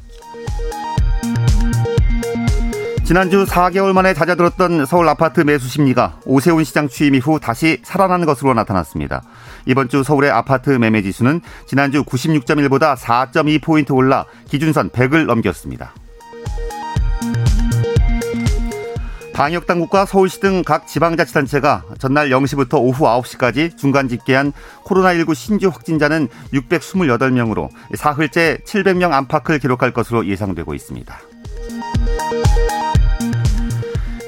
지난주 4개월 만에 잦아들었던 서울 아파트 매수 심리가 오세훈 시장 취임 이후 다시 살아나는 것으로 나타났습니다. 이번 주 서울의 아파트 매매 지수는 지난주 96.1보다 4.2포인트 올라 기준선 100을 넘겼습니다. 방역당국과 서울시 등 각 지방자치단체가 전날 0시부터 오후 9시까지 중간 집계한 코로나19 신규 확진자는 628명으로 사흘째 700명 안팎을 기록할 것으로 예상되고 있습니다.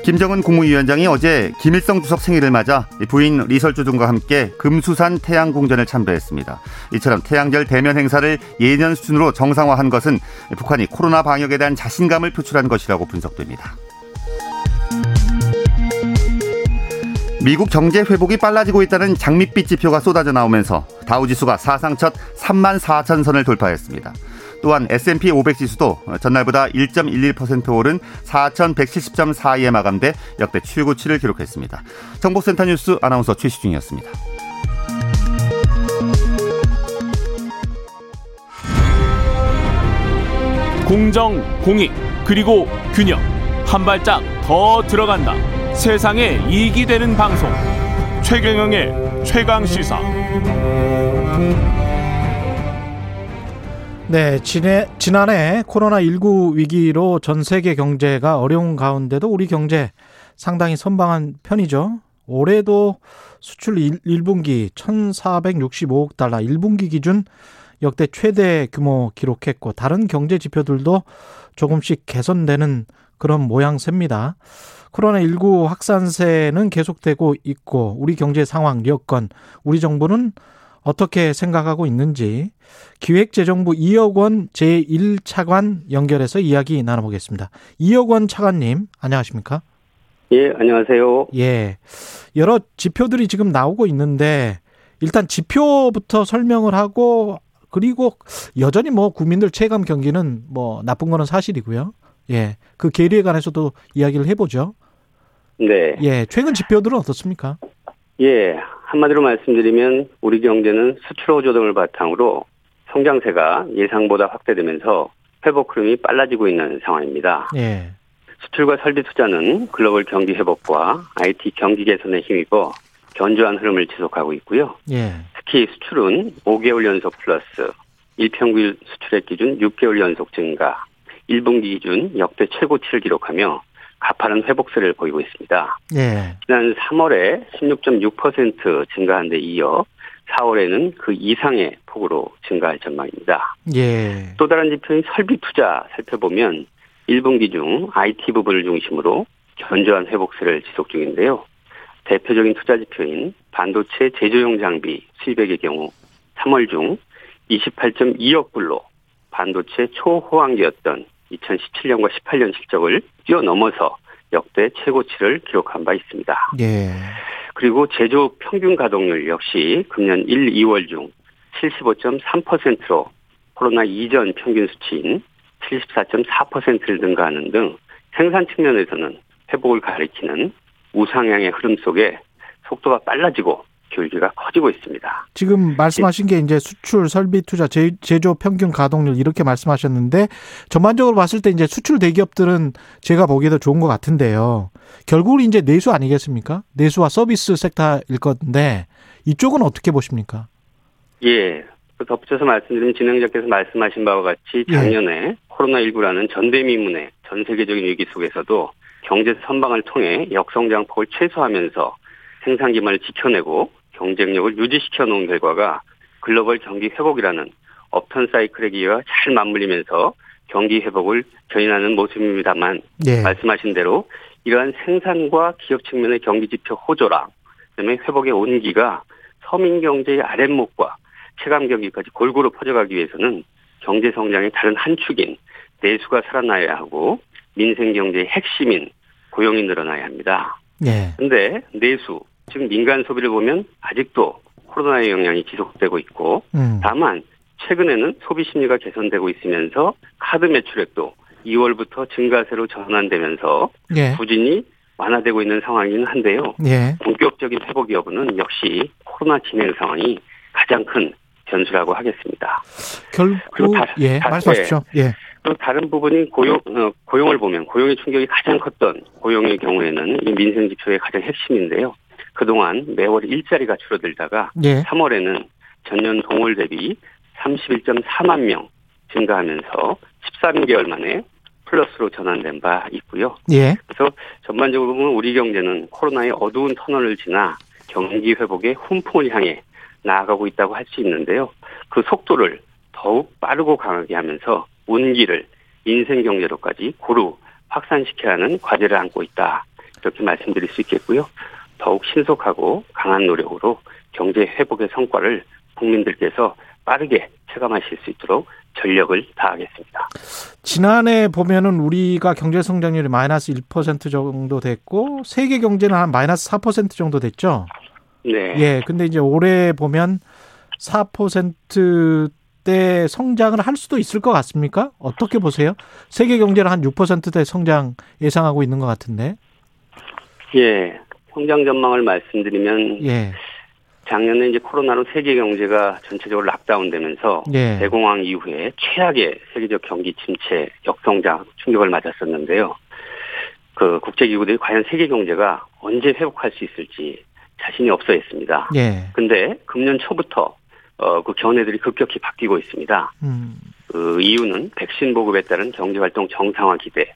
김정은 국무위원장이 어제 김일성 주석 생일을 맞아 부인 리설주 등과 함께 금수산 태양궁전을 참배했습니다. 이처럼 태양절 대면 행사를 예년 수준으로 정상화한 것은 북한이 코로나 방역에 대한 자신감을 표출한 것이라고 분석됩니다. 미국 경제 회복이 빨라지고 있다는 장밋빛 지표가 쏟아져 나오면서 다우지수가 사상 첫 3만 4천 선을 돌파했습니다. 또한 S&P 500 지수도 전날보다 1.11% 오른 4,170.42에 마감돼 역대 최고치를 기록했습니다. 정보센터 뉴스 아나운서 최시중이었습니다. 공정, 공익, 그리고 균형. 한 발짝 더 들어간다. 세상에 이익이 되는 방송. 최경영의 최강 시사. 네, 지내, 지난해 코로나19 위기로 전 세계 경제가 어려운 가운데도 우리 경제 상당히 선방한 편이죠. 올해도 수출 1, 분기 1,465억 달러, 1분기 기준 역대 최대 규모 기록했고 다른 경제 지표들도 조금씩 개선되는 그런 모양새입니다. 코로나19 확산세는 계속되고 있고 우리 경제 상황, 여건, 우리 정부는 어떻게 생각하고 있는지 기획재정부 2억 원 제1차관 연결해서 이야기 나눠보겠습니다. 2억 원 차관님, 안녕하십니까? 예, 안녕하세요. 예. 여러 지표들이 지금 나오고 있는데 일단 지표부터 설명을 하고 그리고 여전히 뭐 국민들 체감 경기는 뭐 나쁜 거는 사실이고요. 예. 그 계리에 관해서도 이야기를 해보죠. 네. 예. 최근 지표들은 어떻습니까? 예. 한마디로 말씀드리면 우리 경제는 수출 호조 등을 바탕으로 성장세가 예상보다 확대되면서 회복 흐름이 빨라지고 있는 상황입니다. 예. 수출과 설비 투자는 글로벌 경기 회복과 IT 경기 개선에 힘입어 견조한 흐름을 지속하고 있고요. 예. 특히 수출은 5개월 연속 플러스, 일평균 수출액 기준 6개월 연속 증가, 1분기 기준 역대 최고치를 기록하며 가파른 회복세를 보이고 있습니다. 예. 지난 3월에 16.6% 증가한 데 이어 4월에는 그 이상의 폭으로 증가할 전망입니다. 예. 또 다른 지표인 설비 투자 살펴보면 1분기 중 IT 부분을 중심으로 견조한 회복세를 지속 중인데요. 대표적인 투자 지표인 반도체 제조용 장비 수입액의 경우 3월 중 28.2억 불로 반도체 초호황기였던 2017년과 18년 실적을 뛰어넘어서 역대 최고치를 기록한 바 있습니다. 예. 그리고 제조 평균 가동률 역시 금년 1, 2월 중 75.3%로 코로나 이전 평균 수치인 74.4%를 능가하는 등 생산 측면에서는 회복을 가리키는 우상향의 흐름 속에 속도가 빨라지고 기울기가 커지고 있습니다. 지금 말씀하신 게 이제 수출, 설비 투자, 제, 제조 평균 가동률 이렇게 말씀하셨는데 전반적으로 봤을 때 이제 수출 대기업들은 제가 보기에도 좋은 것 같은데요. 결국은 이제 내수 아니겠습니까? 내수와 서비스 섹터일 건데 이쪽은 어떻게 보십니까? 예. 덧붙여서 말씀드리면 진행자께서 말씀하신 바와 같이 작년에 예. 코로나19라는 전대미문의 전 세계적인 위기 속에서도 경제 선방을 통해 역성장폭을 최소화하면서 생산 기반을 지켜내고 경쟁력을 유지시켜 놓은 결과가 글로벌 경기 회복이라는 업턴 사이클의 기회와 잘 맞물리면서 경기 회복을 견인하는 모습입니다만 네. 말씀하신 대로 이러한 생산과 기업 측면의 경기 지표 호조랑 그다음에 회복의 온기가 서민 경제의 아랫목과 체감 경기까지 골고루 퍼져가기 위해서는 경제 성장의 다른 한 축인 내수가 살아나야 하고 민생 경제의 핵심인 고용이 늘어나야 합니다. 그런데 네. 내수 지금 민간 소비를 보면 아직도 코로나의 영향이 지속되고 있고 음. 다만 최근에는 소비 심리가 개선되고 있으면서 카드 매출액도 2월부터 증가세로 전환되면서 예. 부진이 완화되고 있는 상황이긴 한데요. 예. 본격적인 회복 여부는 역시 코로나 진행 상황이 가장 큰 변수라고 하겠습니다. 결국 다, 예 다, 말씀하십시오. 예. 또 다른 부분이 고용 어, 고용을 보면 고용의 충격이 가장 컸던 고용의 경우에는 이 민생 지표의 가장 핵심인데요. 그동안 매월 일자리가 줄어들다가 예. 3월에는 전년 동월 대비 31.4만 명 증가하면서 13개월 만에 플러스로 전환된 바 있고요. 예. 그래서 전반적으로 보면 우리 경제는 코로나의 어두운 터널을 지나 경기 회복의 훈풍을 향해 나아가고 있다고 할 수 있는데요. 그 속도를 더욱 빠르고 강하게 하면서 운기를 인생 경제로까지 고루 확산시켜야 하는 과제를 안고 있다. 이렇게 말씀드릴 수 있겠고요. 더욱 신속하고 강한 노력으로 경제 회복의 성과를 국민들께서 빠르게 체감하실 수 있도록 전력을 다하겠습니다. 지난해 보면은 우리가 경제 성장률이 마이너스 1% 정도 됐고 세계 경제는 한 마이너스 4% 정도 됐죠. 네. 예. 근데 이제 올해 보면 4%대 성장을 할 수도 있을 것 같습니까? 어떻게 보세요? 세계 경제는 한 6%대 성장 예상하고 있는 것 같은데. 예. 성장 전망을 말씀드리면 예. 작년에 이제 코로나로 세계 경제가 전체적으로 락다운되면서 예. 대공황 이후에 최악의 세계적 경기 침체, 역성장 충격을 맞았었는데요. 그 국제기구들이 과연 세계 경제가 언제 회복할 수 있을지 자신이 없어 했습니다. 예. 근데 금년 초부터 어, 그 견해들이 급격히 바뀌고 있습니다. 음. 그 이유는 백신 보급에 따른 경제 활동 정상화 기대,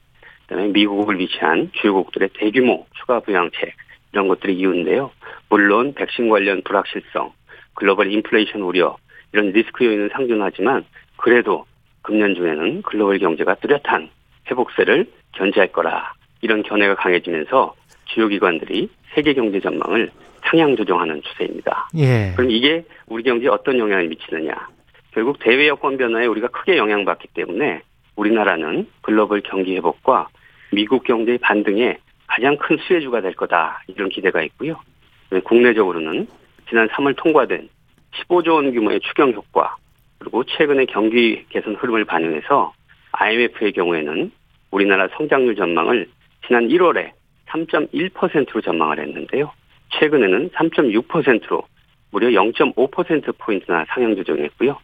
그다음에 미국을 위치한 주요국들의 대규모 추가 부양책 이런 것들이 이유인데요. 물론 백신 관련 불확실성, 글로벌 인플레이션 우려 이런 리스크 요인은 상존하지만 그래도 금년 중에는 글로벌 경제가 뚜렷한 회복세를 견지할 거라 이런 견해가 강해지면서 주요 기관들이 세계 경제 전망을 상향 조정하는 추세입니다. 예. 그럼 이게 우리 경제에 어떤 영향을 미치느냐? 결국 대외 여건 변화에 우리가 크게 영향받기 때문에 우리나라는 글로벌 경기 회복과 미국 경제의 반등에 가장 큰 수혜주가 될 거다 이런 기대가 있고요. 네, 국내적으로는 지난 3월 통과된 15조 원 규모의 추경 효과 그리고 최근의 경기 개선 흐름을 반영해서 IMF의 경우에는 우리나라 성장률 전망을 지난 1월에 3.1%로 전망을 했는데요. 최근에는 3.6%로 무려 0.5%포인트나 상향 조정했고요.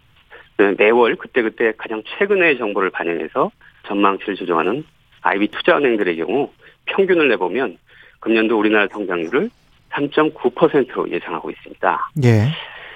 네, 매월 그때그때 가장 최근의 정보를 반영해서 전망치를 조정하는 IB 투자은행들의 경우 평균을 내보면 금년도 우리나라 성장률을 3.9%로 예상하고 있습니다. 예.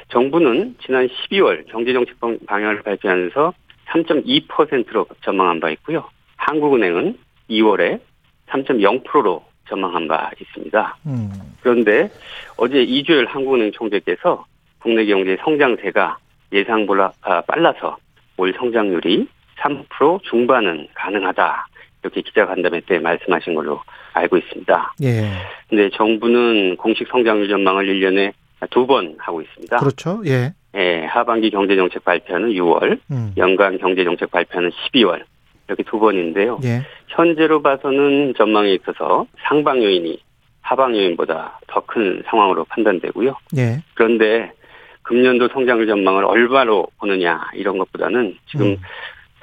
정부는 지난 12월 경제정책 방향을 발표하면서 3.2%로 전망한 바 있고요. 한국은행은 2월에 3.0%로 전망한 바 있습니다. 음. 그런데 어제 이주열 한국은행 총재께서 국내 경제 성장세가 예상보다 아, 빨라서 올 성장률이 3% 중반은 가능하다. 이렇게 기자간담회 때 말씀하신 걸로 알고 있습니다. 예. 근데 정부는 공식 성장률 전망을 1년에 두 번 하고 있습니다. 그렇죠. 예. 예, 하반기 경제정책 발표는 6월, 음. 연간 경제정책 발표는 12월. 이렇게 두 번인데요. 예. 현재로 봐서는 전망에 있어서 상방 요인이 하방 요인보다 더 큰 상황으로 판단되고요. 예. 그런데 금년도 성장률 전망을 얼마로 보느냐 이런 것보다는 지금 음.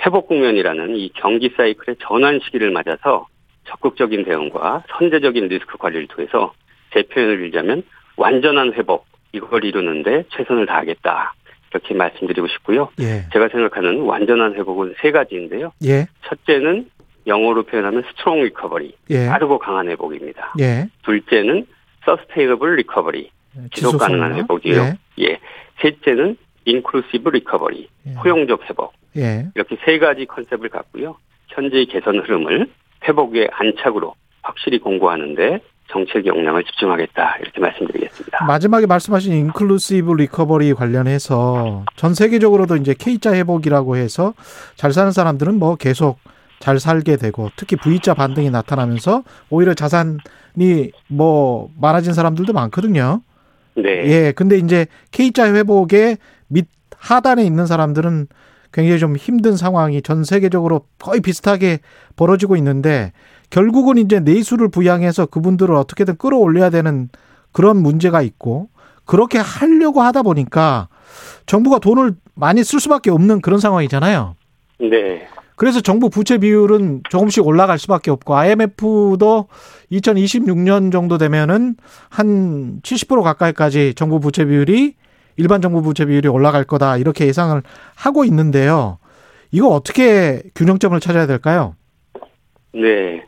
회복 국면이라는 이 경기 사이클의 전환 시기를 맞아서 적극적인 대응과 선제적인 리스크 관리를 통해서 제 표현을 빌자면 완전한 회복 이걸 이루는데 최선을 다하겠다 이렇게 말씀드리고 싶고요. 예. 제가 생각하는 완전한 회복은 세 가지인데요. 예. 첫째는 영어로 표현하면 strong recovery 예. 빠르고 강한 회복입니다. 예. 둘째는 sustainable recovery 지속 가능한? 회복이에요. 예. 예. 셋째는 inclusive recovery 예. 포용적 회복 예. 이렇게 세 가지 컨셉을 갖고요. 현재의 개선 흐름을 회복의 안착으로 확실히 공고화하는데 정책 역량을 집중하겠다 이렇게 말씀드리겠습니다. 마지막에 말씀하신 inclusive recovery 관련해서 전 세계적으로도 이제 K자 회복이라고 해서 잘 사는 사람들은 뭐 계속 잘 살게 되고 특히 V자 반등이 나타나면서 오히려 자산이 뭐 많아진 사람들도 많거든요. 네. 예. 근데 이제 K자 회복의 밑 하단에 있는 사람들은 굉장히 좀 힘든 상황이 전 세계적으로 거의 비슷하게 벌어지고 있는데 결국은 이제 내수를 부양해서 그분들을 어떻게든 끌어올려야 되는 그런 문제가 있고 그렇게 하려고 하다 보니까 정부가 돈을 많이 쓸 수밖에 없는 그런 상황이잖아요. 네. 그래서 정부 부채 비율은 조금씩 올라갈 수밖에 없고 IMF도 2026년 정도 되면은 한 70% 가까이까지 정부 부채 비율이 일반 정부 부채 비율이 올라갈 거다 이렇게 예상을 하고 있는데요. 이거 어떻게 균형점을 찾아야 될까요? 네.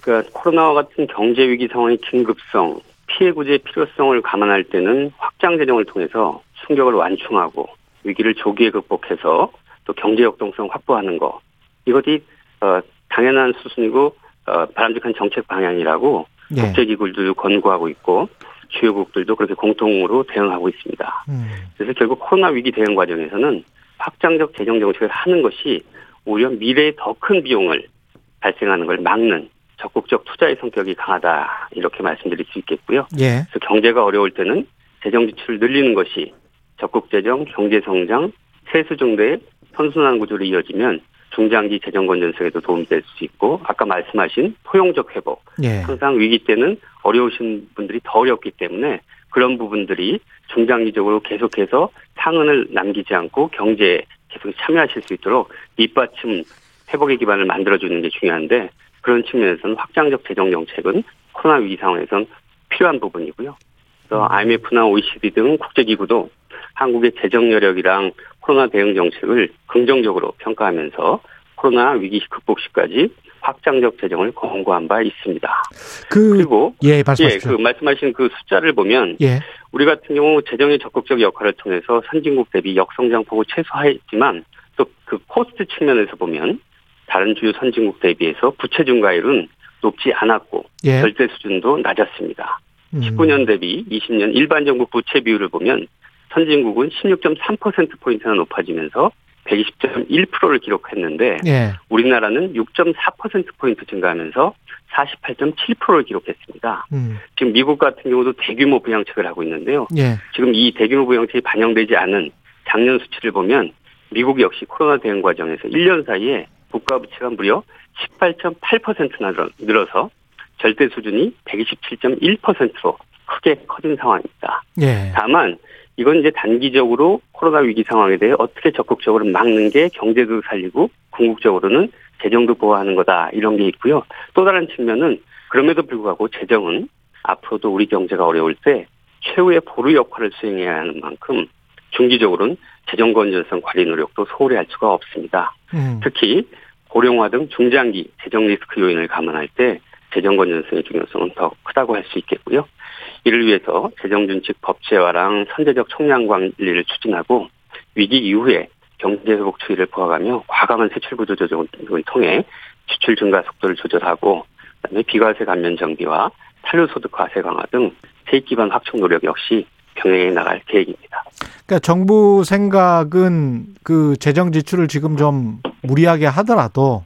그러니까 코로나와 같은 경제 위기 상황의 긴급성, 피해 구제 필요성을 감안할 때는 확장 재정을 통해서 충격을 완충하고 위기를 조기에 극복해서 또 경제 역동성 확보하는 거 이것이 어, 당연한 수순이고 어, 바람직한 정책 방향이라고 예. 국제기구들도 권고하고 있고 주요국들도 그렇게 공통으로 대응하고 있습니다. 음. 그래서 결국 코로나 위기 대응 과정에서는 확장적 재정 정책을 하는 것이 오히려 미래에 더 큰 비용을 발생하는 걸 막는 적극적 투자의 성격이 강하다 이렇게 말씀드릴 수 있겠고요. 예. 그래서 경제가 어려울 때는 재정 지출을 늘리는 것이 적극 재정, 경제 성장, 세수 정도의 선순환 구조로 이어지면 중장기 재정 건 전성에도 도움이 될 수 있고 아까 말씀하신 포용적 회복 예. 항상 위기 때는 어려우신 분들이 더 어렵기 때문에 그런 부분들이 중장기적으로 계속해서 상흔을 남기지 않고 경제에 계속 참여하실 수 있도록 밑받침 회복의 기반을 만들어주는 게 중요한데 그런 측면에서는 확장적 재정 정책은 코로나 위기 상황에선 필요한 부분이고요. 그래서 IMF나 OECD 등 국제기구도 한국의 재정 여력이랑 코로나 대응 정책을 긍정적으로 평가하면서 코로나 위기 극복 시까지 확장적 재정을 권고한 바 있습니다. 그 그리고 예, 예, 말씀하십시오. 그 말씀하신 그 숫자를 보면 예. 우리 같은 경우 재정의 적극적 역할을 통해서 선진국 대비 역성장 폭을 최소화했지만 또 그 cost 측면에서 보면 다른 주요 선진국 대비해서 부채 증가율은 높지 않았고 예. 절대 수준도 낮았습니다. 음. 19년 대비 20년 일반 정부 부채 비율을 보면 선진국은 16.3%포인트나 높아지면서 120.1%를 기록했는데 예. 우리나라는 6.4%포인트 증가하면서 48.7%를 기록했습니다. 음. 지금 미국 같은 경우도 대규모 부양책을 하고 있는데요. 예. 지금 이 대규모 부양책이 반영되지 않은 작년 수치를 보면 미국 역시 코로나 대응 과정에서 1년 사이에 국가 부채가 무려 18.8%나 늘어서 절대 수준이 127.1%로 크게 커진 상황입니다. 예. 다만 이건 이제 단기적으로 코로나 위기 상황에 대해 어떻게 적극적으로 막는 게 경제도 살리고 궁극적으로는 재정도 보호하는 거다 이런 게 있고요. 또 다른 측면은 그럼에도 불구하고 재정은 앞으로도 우리 경제가 어려울 때 최후의 보루 역할을 수행해야 하는 만큼 중기적으로는 재정 건전성 관리 노력도 소홀히 할 수가 없습니다. 음. 특히 고령화 등 중장기 재정 리스크 요인을 감안할 때 재정 건전성의 중요성은 더 크다고 할 수 있겠고요. 이를 위해서 재정준칙 법제화랑 선제적 총량 관리를 추진하고 위기 이후에 경제 회복 추이를 보아가며 과감한 세출 구조 조정을 통해 지출 증가 속도를 조절하고 그다음에 비과세 감면 정비와 탄료소득 과세 강화 등 세입 기반 확충 노력 역시 병행해 나갈 계획입니다. 그러니까 정부 생각은 그 재정 지출을 지금 좀 무리하게 하더라도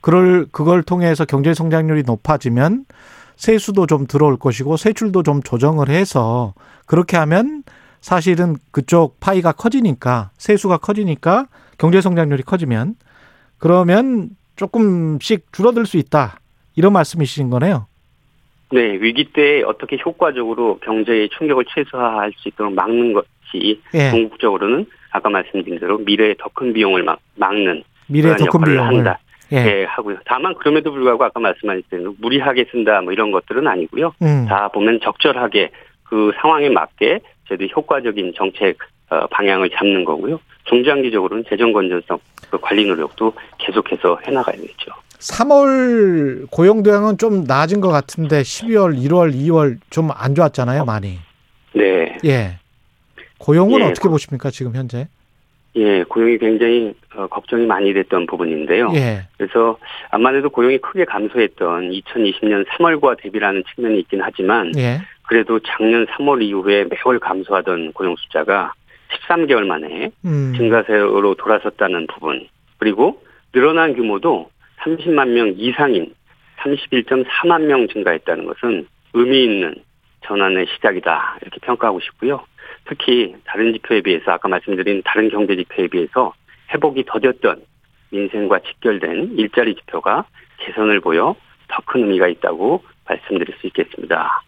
그걸 그걸 통해서 경제 성장률이 높아지면 세수도 좀 들어올 것이고 세출도 좀 조정을 해서 그렇게 하면 사실은 그쪽 파이가 커지니까 세수가 커지니까 경제 성장률이 커지면 그러면 조금씩 줄어들 수 있다. 이런 말씀이신 거네요. 네, 위기 때 어떻게 효과적으로 경제의 충격을 최소화할 수 있도록 막는 것이 예. 궁극적으로는 아까 말씀드린 대로 미래에 더큰 비용을 막, 막는 그러한 더큰 비용을 한다. 예. 예, 하고요. 다만 그럼에도 불구하고 아까 말씀하신 대로 무리하게 쓴다 뭐 이런 것들은 아니고요. 음. 다 보면 적절하게 그 상황에 맞게 저희도 효과적인 정책 어, 방향을 잡는 거고요. 중장기적으로는 재정 건전성 그 관리 노력도 계속해서 해나가야겠죠. 3월 고용 대응은 좀 나아진 것 같은데 12월, 1월, 2월 좀 안 좋았잖아요, 많이. 네, 예. 고용은 예, 어떻게 고- 보십니까, 지금 현재? 예, 고용이 굉장히 어, 걱정이 많이 됐던 부분인데요. 예. 그래서 해도 고용이 크게 감소했던 2020년 3월과 대비라는 측면이 있긴 하지만 예. 그래도 작년 3월 이후에 매월 감소하던 고용 숫자가 13개월 만에 음. 증가세로 돌아섰다는 부분 그리고 늘어난 규모도 30만 명 이상인 31.4만 명 증가했다는 것은 의미 있는 전환의 시작이다 이렇게 평가하고 싶고요. 특히 다른 지표에 비해서 아까 말씀드린 다른 경제 지표에 비해서 회복이 더뎠던 민생과 직결된 일자리 지표가 개선을 보여 더 큰 의미가 있다고 말씀드릴 수 있겠습니다.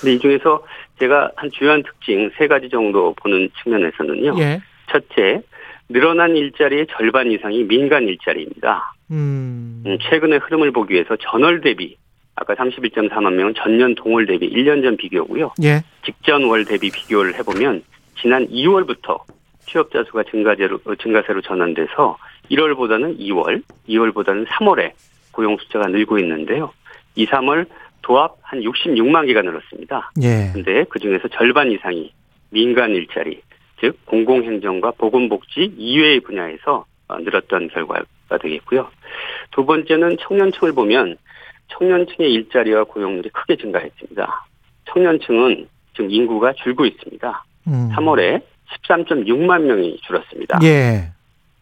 근데 이 중에서 제가 한 주요한 특징 세 가지 정도 보는 측면에서는요. 예. 첫째, 늘어난 일자리의 절반 이상이 민간 일자리입니다. 음. 음, 최근의 흐름을 보기 위해서 전월 대비 아까 31.4만 명은 전년 동월 대비 1년 전 비교고요. 예. 직전 월 대비 비교를 해보면 지난 2월부터 취업자 수가 증가제로 어, 증가세로 전환돼서 1월보다는 2월, 2월보다는 3월에 고용 숫자가 늘고 있는데요. 2, 3월 도합 한 66만 개가 늘었습니다. 예. 근데 그 중에서 절반 이상이 민간 일자리, 즉 공공행정과 보건복지 이외의 분야에서 어, 늘었던 결과가 되겠고요. 두 번째는 청년층을 보면 청년층의 일자리와 고용률이 크게 증가했습니다. 청년층은 지금 인구가 줄고 있습니다. 음. 3월에 13.6만 명이 줄었습니다. 예.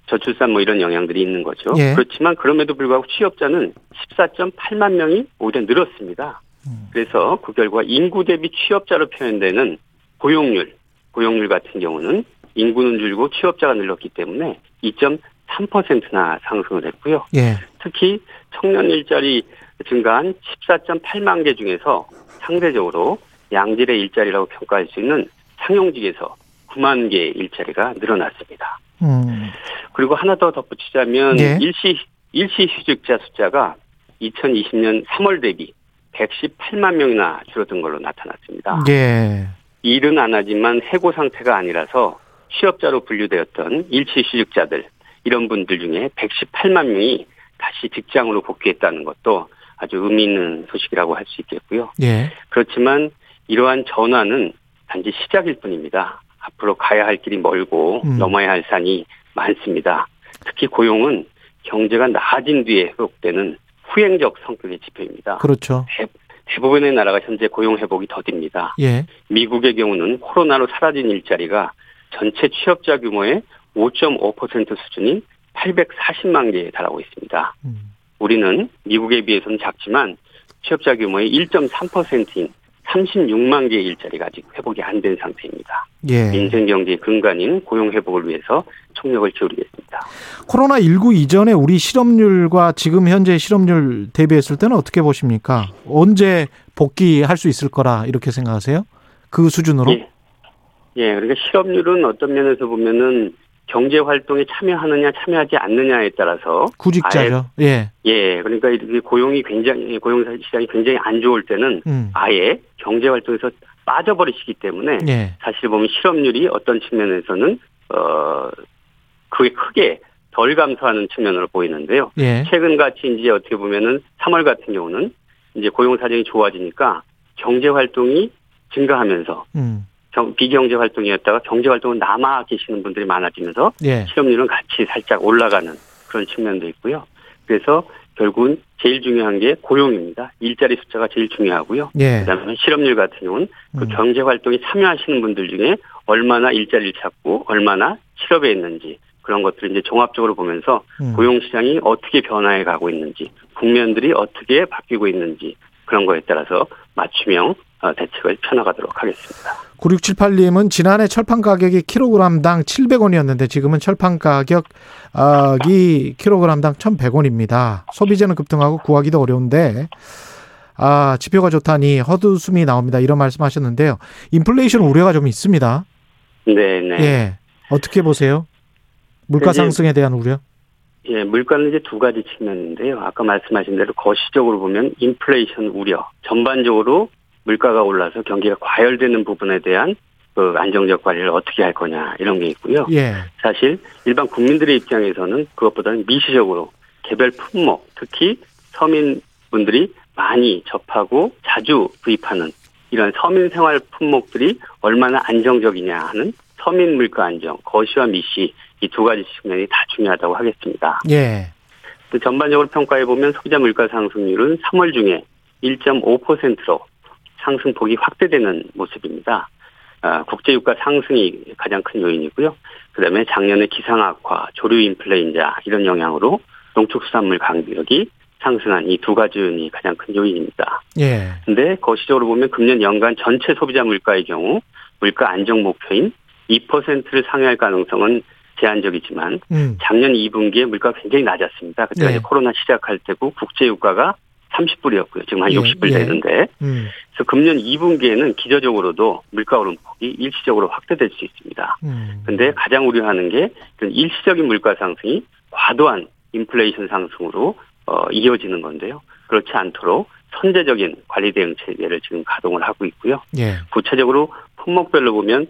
저출산 뭐 이런 영향들이 있는 거죠. 예. 그렇지만 그럼에도 불구하고 취업자는 14.8만 명이 오히려 늘었습니다. 음. 그래서 그 결과 인구 대비 취업자로 표현되는 고용률, 고용률 같은 경우는 인구는 줄고 취업자가 늘었기 때문에 2.3%나 상승을 했고요. 예. 특히 청년 일자리 증가한 14.8만 개 중에서 상대적으로 양질의 일자리라고 평가할 수 있는 상용직에서 9만 개 일자리가 늘어났습니다. 음. 그리고 하나 더 덧붙이자면 예. 일시 일시 휴직자 숫자가 2020년 3월 대비 118만 명이나 줄어든 걸로 나타났습니다. 예. 일은 안 하지만 해고 상태가 아니라서 취업자로 분류되었던 일시 휴직자들 이런 분들 중에 118만 명이 다시 직장으로 복귀했다는 것도 아주 의미 있는 소식이라고 할 수 있겠고요. 예. 그렇지만 이러한 전환은 단지 시작일 뿐입니다. 앞으로 가야 할 길이 멀고 음. 넘어야 할 산이 많습니다. 특히 고용은 경제가 나아진 뒤에 회복되는 후행적 성격의 지표입니다. 그렇죠. 대 부분의 나라가 현재 고용 회복이 더딥니다. 예. 미국의 경우는 코로나로 사라진 일자리가 전체 취업자 규모의 5.5% 수준인 840만 개에 달하고 있습니다. 음. 우리는 미국에 비해서는 작지만 취업자 규모의 1.3%인 36만 개의 일자리가 아직 회복이 안 된 상태입니다. 예. 민생 경제의 근간인 고용 회복을 위해서 총력을 기울이겠습니다. 코로나 19 이전에 우리 실업률과 지금 현재 실업률 대비했을 때는 어떻게 보십니까? 언제 복귀할 수 있을 거라 이렇게 생각하세요? 그 수준으로? 예. 예, 그러니까 실업률은 어떤 면에서 보면은 경제 활동에 참여하느냐 참여하지 않느냐에 따라서 구직자죠. 예. 예, 그러니까 이렇게 고용이 굉장히 고용 시장이 굉장히 안 좋을 때는 음. 아예 경제 활동에서 빠져버리시기 때문에 예. 사실 보면 실업률이 어떤 측면에서는 어 그게 크게 덜 감소하는 측면으로 보이는데요. 예. 최근 같이 이제 어떻게 보면은 3월 같은 경우는 이제 고용 사정이 좋아지니까 경제 활동이 증가하면서 음. 경- 비경제 활동이었다가 경제 활동을 남아 계시는 분들이 많아지면서 예. 실업률은 같이 살짝 올라가는 그런 측면도 있고요. 그래서 결국은 제일 중요한 게 고용입니다. 일자리 숫자가 제일 중요하고요. 예. 그다음에 실업률 같은 경우는 그 음. 경제 활동에 참여하시는 분들 중에 얼마나 일자리를 찾고 얼마나 실업에 있는지 그런 것들을 이제 종합적으로 보면서 음. 고용 시장이 어떻게 변화해 가고 있는지 국면들이 어떻게 바뀌고 있는지 그런 거에 따라서 맞춤형 어, 대책을 펴나가도록 하겠습니다. 9678님은 지난해 철판 가격이 킬로그램당 700원이었는데 지금은 철판 가격이 킬로그램당 1,100원입니다. 소비재는 급등하고 구하기도 어려운데 아, 지표가 좋다니 헛웃음이 나옵니다. 이런 말씀하셨는데요. 인플레이션 우려가 좀 있습니다. 네, 네. 예. 어떻게 보세요? 물가 상승에 대한 우려? 예, 물가는 이제 두 가지 측면인데요. 아까 말씀하신 대로 거시적으로 보면 인플레이션 우려, 전반적으로 물가가 올라서 경기가 과열되는 부분에 대한 그 안정적 관리를 어떻게 할 거냐 이런 게 있고요. 예. 사실 일반 국민들의 입장에서는 그것보다는 미시적으로 개별 품목, 특히 서민 분들이 많이 접하고 자주 구입하는 이런 서민 생활 품목들이 얼마나 안정적이냐 하는 서민 물가 안정, 거시와 미시 이 두 가지 측면이 다 중요하다고 하겠습니다. 예. 또 전반적으로 평가해 보면 소비자 물가 상승률은 3월 중에 1.5%로 상승폭이 확대되는 모습입니다. 아, 국제유가 상승이 가장 큰 요인이고요. 그다음에 작년에 기상악화, 조류 인플레인자 이런 영향으로 농축수산물 가격이 상승한 이 두 가지 요인이 가장 큰 요인입니다. 예. 근데 거시적으로 보면 금년 연간 전체 소비자 물가의 경우 물가 안정 목표인 2%를 상회할 가능성은 제한적이지만 음. 작년 2분기에 물가가 굉장히 낮았습니다. 그때가 네. 코로나 시작할 때고 국제 유가가 30불이었고요. 지금 한 예, 60불 예. 되는데 음. 그래서 금년 2분기에는 기저적으로도 물가 오름폭이 일시적으로 확대될 수 있습니다. 음. 근데 가장 우려하는 게그 일시적인 물가 상승이 과도한 인플레이션 상승으로 어, 이어지는 건데요. 그렇지 않도록 선제적인 관리 대응 체계를 지금 가동을 하고 있고요. 예. 구체적으로 품목별로 보면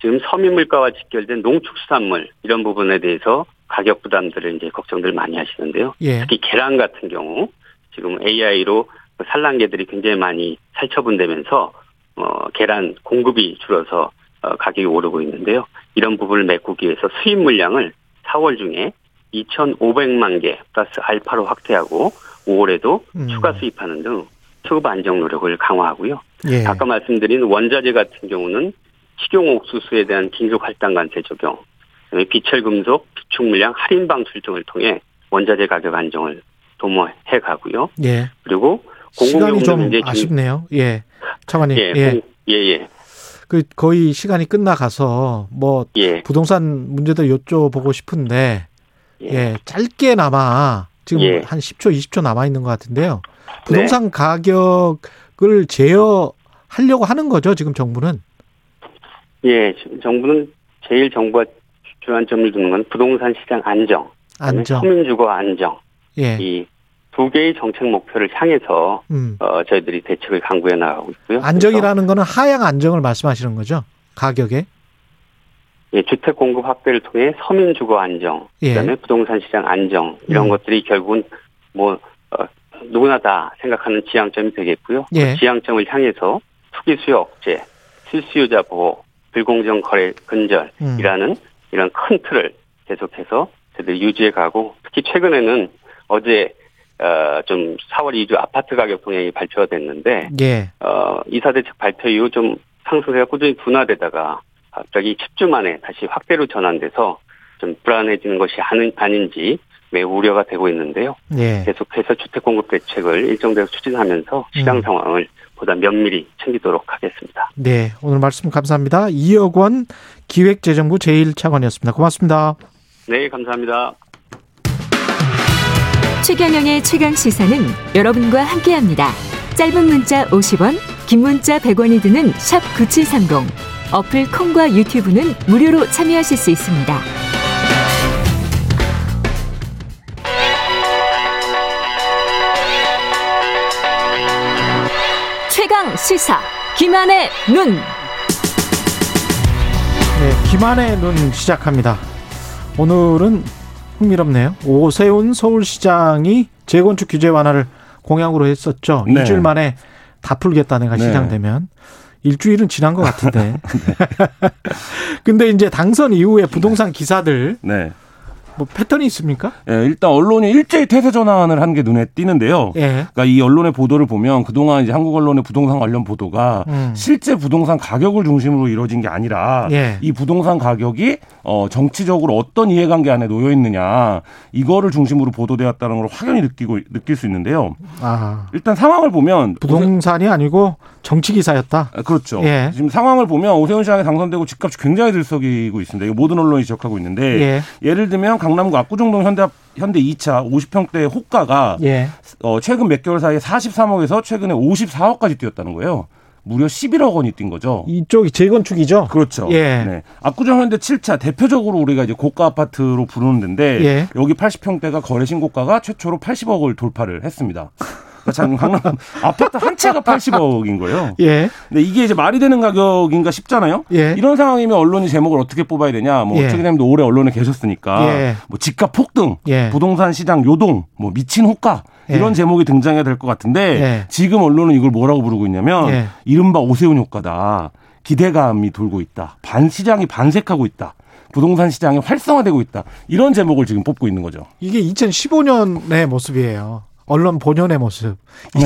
지금 서민 물가와 직결된 농축수산물 이런 부분에 대해서 가격 부담들을 이제 걱정들 많이 하시는데요. 예. 특히 계란 같은 경우 지금 AI로 산란계들이 굉장히 많이 살처분되면서 어, 계란 공급이 줄어서 어, 가격이 오르고 있는데요. 이런 부분을 메꾸기 위해서 수입 물량을 4월 중에 2,500만 개 플러스 알파로 확대하고 5월에도 음. 추가 수입하는 등 수급 안정 노력을 강화하고요. 예. 아까 말씀드린 원자재 같은 경우는 식용 옥수수에 대한 긴급 할당 관세 적용, 그다음에 비철 금속, 비축 물량 할인 방출 등을 통해 원자재 가격 안정을 도모해 가고요. 예. 그리고 시간이 좀 아쉽네요. 예. 차관님. 예, 예. 공- 예, 예, 그 거의 시간이 끝나가서 뭐 예, 부동산 문제도 여쭤보고 싶은데 예. 예, 짧게나마 지금 예. 네. 한 10초, 20초 남아 있는 것 같은데요. 부동산 가격을 제어하려고 하는 거죠, 지금 정부는. 예, 정부는 제일 정부가 주안점을 두는 건 부동산 시장 안정, 안정. 서민 주거 안정 예. 이두 개의 정책 목표를 향해서 음. 어, 저희들이 대책을 강구해 나가고 있고요. 안정이라는 거는 하향 안정을 말씀하시는 거죠? 가격에. 예, 주택 공급 확대를 통해 서민 주거 안정, 예. 그다음에 부동산 시장 안정 이런 음. 것들이 결국은 뭐 어, 누구나 다 생각하는 지향점이 되겠고요. 예. 그 지향점을 향해서 투기 수요 억제, 실수요자 보호, 불공정 거래 근절이라는 음. 이런 큰 틀을 계속해서 저희들이 유지해 가고 특히 최근에는 어제 어, 좀 4월 2주 아파트 가격 동향이 발표가 됐는데 예. 어, 이사 대책 발표 이후 좀 상승세가 꾸준히 둔화되다가 갑자기 10주 만에 다시 확대로 전환돼서 좀 불안해지는 것이 아닌, 아닌지 매우 우려가 되고 있는데요. 예. 계속해서 주택 공급 대책을 일정 대로 추진하면서 시장 음. 상황을 보다 면밀히 챙기도록 하겠습니다. 네. 오늘 말씀 감사합니다. 이억 원 기획재정부 제1차관이었습니다. 고맙습니다. 네, 감사합니다. 최경영의 최강 시사는 여러분과 함께합니다. 짧은 문자 50원, 긴 문자 100원이 드는 샵 9730. 어플 콩과 유튜브는 무료로 참여하실 수 있습니다. 최강 시사 김한의 눈. 네, 김한의 눈 시작합니다. 오늘은 흥미롭네요. 오세훈 서울시장이 재건축 규제 완화를 공약으로 했었죠. 네. 일주일 만에 다 풀겠다 내가 네. 시장 되면. 일주일은 지난 것 같은데. 근데 이제 당선 이후에 부동산 기사들 네. 뭐 패턴이 있습니까? 예, 일단 언론이 일제히 태세 전환을 한 게 눈에 띄는데요. 예. 그러니까 이 언론의 보도를 보면 그동안 이제 한국 언론의 부동산 관련 보도가 음. 실제 부동산 가격을 중심으로 이루어진 게 아니라 예. 이 부동산 가격이 어 정치적으로 어떤 이해관계 안에 놓여 있느냐 이거를 중심으로 보도되었다는 걸 확연히 느끼고 느낄 수 있는데요. 아, 일단 상황을 보면 부동산이 아니고 정치 기사였다. 아, 그렇죠. 예. 지금 상황을 보면 오세훈 시장이 당선되고 집값이 굉장히 들썩이고 있습니다. 모든 언론이 지적하고 있는데 예. 예를 들면 강남구 압구정동 현대 현대 2차 50평대 호가가 예. 어, 최근 몇 개월 사이에 43억에서 최근에 54억까지 뛰었다는 거예요. 무려 11억 원이 뛴 거죠. 이쪽이 재건축이죠. 그렇죠. 예. 네. 압구정 현대 7차 대표적으로 우리가 이제 고가 아파트로 부르는 데인데 예. 여기 80평대가 거래 신고가가 최초로 80억을 돌파를 했습니다. 참 강남 아파트 한 채가 80억인 거예요. 예. 근데 이게 이제 말이 되는 가격인가 싶잖아요. 예. 이런 상황이면 언론이 제목을 어떻게 뽑아야 되냐. 뭐 예. 최근에도 오래 언론에 계셨으니까 예. 뭐 집값 폭등, 예. 부동산 시장 요동, 뭐 미친 호가 예. 이런 제목이 등장해야 될 것 같은데 예. 지금 언론은 이걸 뭐라고 부르고 있냐면 예. 이른바 오세훈 효과다. 기대감이 돌고 있다. 반 시장이 반색하고 있다. 부동산 시장이 활성화되고 있다. 이런 제목을 지금 뽑고 있는 거죠. 이게 2015년의 모습이에요. 언론 본연의 모습. 네.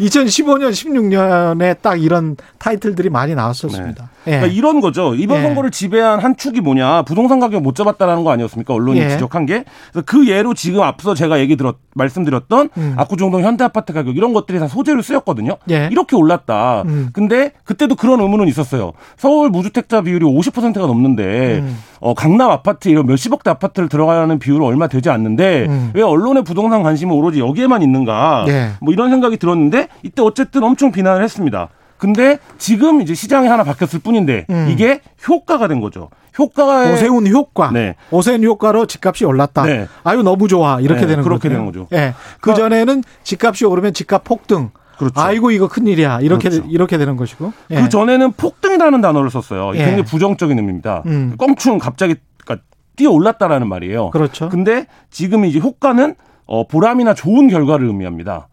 2015년, 16년에 딱 이런 타이틀들이 많이 나왔었습니다. 예. 그러니까 이런 거죠. 이번 예. 선거를 지배한 한 축이 뭐냐. 부동산 가격 못 잡았다라는 거 아니었습니까? 언론이 예. 지적한 게. 그 예로 지금 앞서 제가 얘기 들었, 말씀드렸던 음. 압구정동 현대아파트 가격 이런 것들이 다 소재로 쓰였거든요. 예. 이렇게 올랐다. 음. 근데 그때도 그런 의문은 있었어요. 서울 무주택자 비율이 50%가 넘는데 음. 어, 강남 아파트 이런 몇십억대 아파트를 들어가는 비율은 얼마 되지 않는데 음. 왜 언론의 부동산 관심은 오로지 여기에만 있는가? 예. 뭐 이런 생각이 들었는데 이때 어쨌든 엄청 비난을 했습니다. 근데 지금 이제 시장이 하나 바뀌었을 뿐인데 음. 이게 효과가 된 거죠. 효과가 오세훈 효과. 네. 오세훈 효과로 집값이 올랐다. 네. 아유 너무 좋아. 이렇게 네, 되는 그렇게 거죠. 되는 거죠. 예. 그 전에는 집값이 오르면 집값 폭등. 그렇죠. 아이고 이거 큰일이야. 이렇게 그렇죠. 이렇게 되는 것이고. 예. 그 전에는 폭등이라는 단어를 썼어요. 예. 굉장히 부정적인 의미입니다. 음. 껑충 갑자기 그러니까 뛰어 올랐다라는 말이에요. 그렇죠. 근데 지금 이제 효과는 어, 보람이나 좋은 결과를 의미합니다.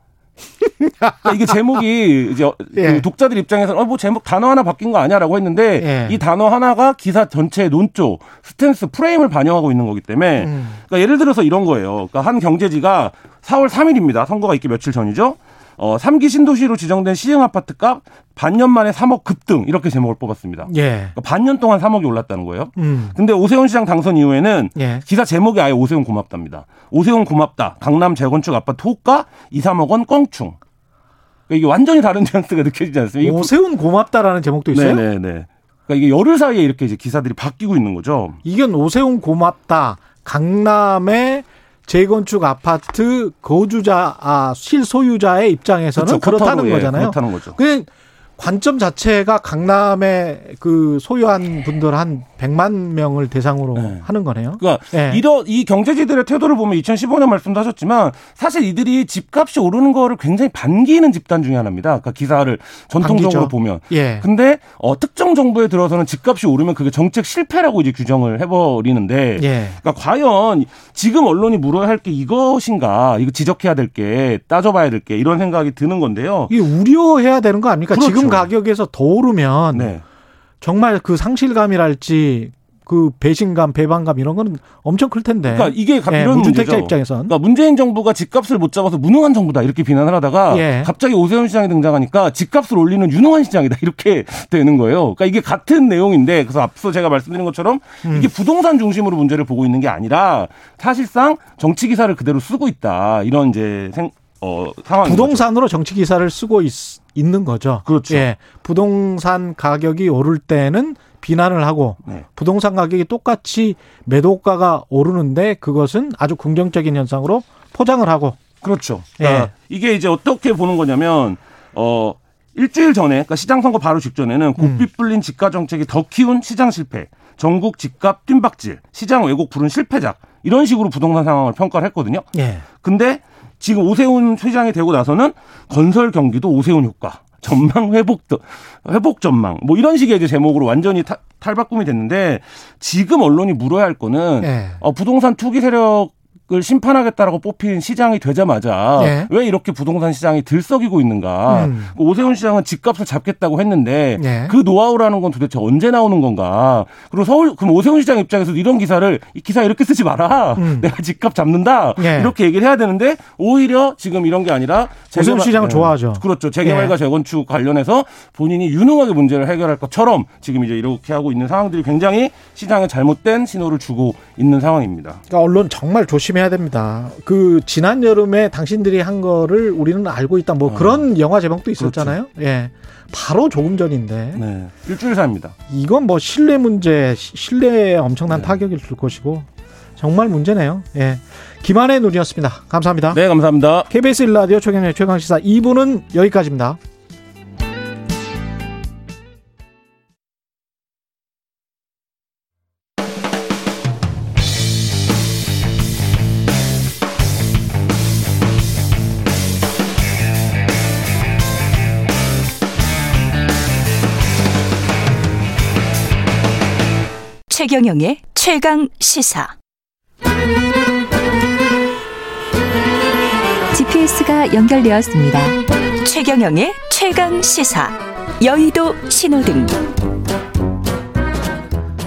그러니까 이게 제목이 이제 예. 그 독자들 입장에서는 어, 뭐 제목 단어 하나 바뀐 거 아니야라고 했는데 예. 이 단어 하나가 기사 전체의 논조, 스탠스, 프레임을 반영하고 있는 거기 때문에 음. 그러니까 예를 들어서 이런 거예요. 그러니까 한 경제지가 4월 3일입니다. 선거가 있기 며칠 전이죠. 어, 3기 신도시로 지정된 시흥 아파트 값 반년 만에 3억 급등 이렇게 제목을 뽑았습니다. 예. 그러니까 반년 동안 3억이 올랐다는 거예요. 음. 근데 오세훈 시장 당선 이후에는 예. 기사 제목이 아예 오세훈 고맙답니다. 오세훈 고맙다. 강남 재건축 아파트 호가 2, 3억 원 껑충. 그러니까 이게 완전히 다른 뉘앙스가 느껴지지 않습니까? 오세훈 고맙다라는 제목도 있어요? 네네네. 그러니까 이게 열흘 사이에 이렇게 이제 기사들이 바뀌고 있는 거죠. 이건 오세훈 고맙다. 강남의 재건축 아파트 거주자 아 실소유자의 입장에서는 그렇죠. 그렇다는 그렇다고, 예, 거잖아요. 그렇다는 거죠. 그 관점 자체가 강남에 그 소유한 분들 한 100만 명을 대상으로 네. 하는 거네요. 그러니까 예. 이런 이 경제지들의 태도를 보면 2015년 말씀도 하셨지만 사실 이들이 집값이 오르는 거를 굉장히 반기는 집단 중에 하나입니다. 그러니까 기사를 전통적으로 반기죠. 보면. 예. 근데 어, 특정 정부에 들어서는 집값이 오르면 그게 정책 실패라고 이제 규정을 해버리는데. 예. 그러니까 과연 지금 언론이 물어야 할 게 이것인가, 이거 지적해야 될 게 따져봐야 될 게 이런 생각이 드는 건데요. 이게 우려해야 되는 거 아닙니까? 그렇죠. 지금 가격에서 더 오르면 네. 정말 그 상실감이랄지 그 배신감, 배반감 이런 거는 엄청 클 텐데. 그러니까 이게 가- 예, 이런 문제죠. 입장에선. 그러니까 문재인 정부가 집값을 못 잡아서 무능한 정부다 이렇게 비난을 하다가 예. 갑자기 오세훈 시장이 등장하니까 집값을 올리는 유능한 시장이다 이렇게 되는 거예요. 그러니까 이게 같은 내용인데 그래서 앞서 제가 말씀드린 것처럼 음. 이게 부동산 중심으로 문제를 보고 있는 게 아니라 사실상 정치 기사를 그대로 쓰고 있다 이런 이제 생, 어, 상황. 부동산으로 정치 기사를 쓰고 있, 는 거죠. 그렇죠. 예. 부동산 가격이 오를 때는 비난을 하고 네. 부동산 가격이 똑같이 매도가가 오르는데 그것은 아주 긍정적인 현상으로 포장을 하고 그렇죠. 그러니까 예. 이게 이제 어떻게 보는 거냐면 어 일주일 전에 그러니까 시장 선거 바로 직전에는 곱빗 불린 집가 정책이 더 키운 시장 실패, 전국 집값 뜀박질, 시장 왜곡 부른 실패작 이런 식으로 부동산 상황을 평가를 했거든요. 예. 근데 지금 오세훈 회장이 되고 나서는 건설 경기도 오세훈 효과, 전망 회복 회복 전망 뭐 이런 식의 이제 제목으로 완전히 타- 탈바꿈이 됐는데 지금 언론이 물어야 할 거는 예. 어, 부동산 투기 세력 을 심판하겠다라고 뽑힌 시장이 되자마자 예. 왜 이렇게 부동산 시장이 들썩이고 있는가? 음. 그 오세훈 시장은 집값을 잡겠다고 했는데 예. 그 노하우라는 건 도대체 언제 나오는 건가? 그리고 서울 그럼 오세훈 시장 입장에서 이런 기사를 이 기사 이렇게 쓰지 마라. 음. 내가 집값 잡는다. 예. 이렇게 얘기를 해야 되는데 오히려 지금 이런 게 아니라 오세훈 재개발- 시장은 예. 좋아하죠. 그렇죠. 재개발과 예. 재건축 관련해서 본인이 유능하게 문제를 해결할 것처럼 지금 이제 이렇게 하고 있는 상황들이 굉장히 시장에 잘못된 신호를 주고 있는 상황입니다. 그러니까 언론 정말 조심해 야 됩니다. 그 지난 여름에 당신들이 한 거를 우리는 알고 있다. 뭐 그런 영화 제목도 있었잖아요. 예. 바로 조금 전인데 네. 일주일 사입니다. 이건 뭐 신뢰 문제, 시- 신뢰에 엄청난 네. 타격을 줄 것이고 정말 문제네요. 예. 김한의 눈이었습니다. 감사합니다. 네, 감사합니다. KBS 일라디오 최경의 최강 시사 2부는 여기까지입니다. 최경영의 최강 시사. GPS가 연결되었습니다. 최경영의 최강 시사. 여의도 신호등.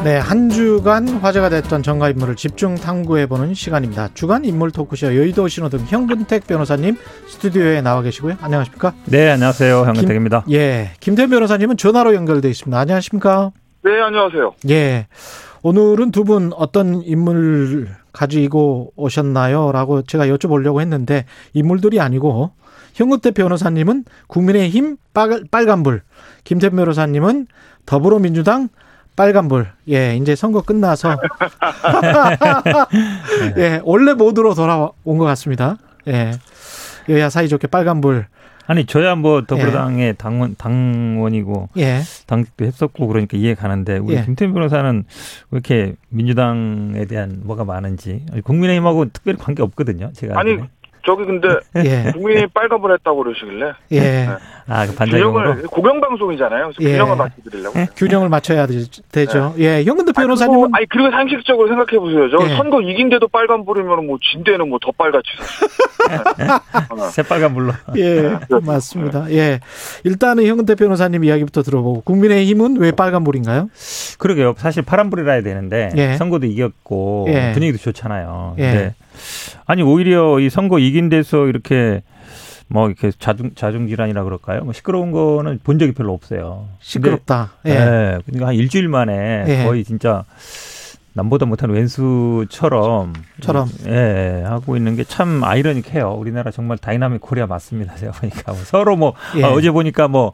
네, 한 주간 화제가 됐던 정가 인물을 집중 탐구해보는 시간입니다. 주간 인물 토크쇼 여의도 신호등 형근택 변호사님 스튜디오에 나와 계시고요. 안녕하십니까? 네, 안녕하세요. 형근택입니다. 예, 김태 변호사님은 전화로 연결돼 있습니다. 안녕하십니까? 네, 안녕하세요. 예, 오늘은 두 분 어떤 인물 가지고 오셨나요? 라고 제가 여쭤보려고 했는데 인물들이 아니고 형근택 변호사님은 국민의힘 빨, 빨간불, 김태 변호사님은 더불어민주당 빨간불. 예, 이제 선거 끝나서. 예, 원래 모드로 돌아온 것 같습니다. 예. 여야 사이좋게 빨간불. 아니 저야 뭐 더불어당의 당원 당원이고 예. 당직도 했었고 그러니까 이해 가는데 우리 예. 김태현 변호사는 왜 이렇게 민주당에 대한 뭐가 많은지 아니, 국민의힘하고 특별히 관계 없거든요. 제가 아니, 알기로는. 저기 근데 예. 국민이 빨간불 했다고 그러시길래. 예. 네. 아, 그 반작용으로. 균형을 공영 방송이잖아요. 그래서 예. 균형을 맞춰드리려고. 균형을 맞춰야 되, 죠 예, 현근대 변호사님은 네. 아니 그리고 상식적으로 생각해 보세요. 저 예. 선거 이긴데도 빨간 불이면 뭐 진대는 뭐 더 빨갛지. 새빨간 물로. 예, 맞습니다. 예. 일단은 현근대 변호사님 이야기부터 들어보고 국민의힘은 왜 빨간불인가요? 그러게요. 사실 파란불이라 해야 되는데 예. 선거도 이겼고 예. 분위기도 좋잖아요. 예. 아니 오히려 이 선거 이긴 데서 이렇게 뭐 이렇게 자중 자중 질환이라 그럴까요? 뭐 시끄러운 거는 본 적이 별로 없어요. 시끄럽다. 근데, 예. 예. 그러니까 한 일주일 만에 예. 거의 진짜 남보다 못한 웬수처럼 처럼. 예, 하고 있는 게 참 아이러니해요. 우리나라 정말 dynamic Korea 맞습니다. 제가 보니까 뭐 서로 뭐 예. 아, 어제 보니까 뭐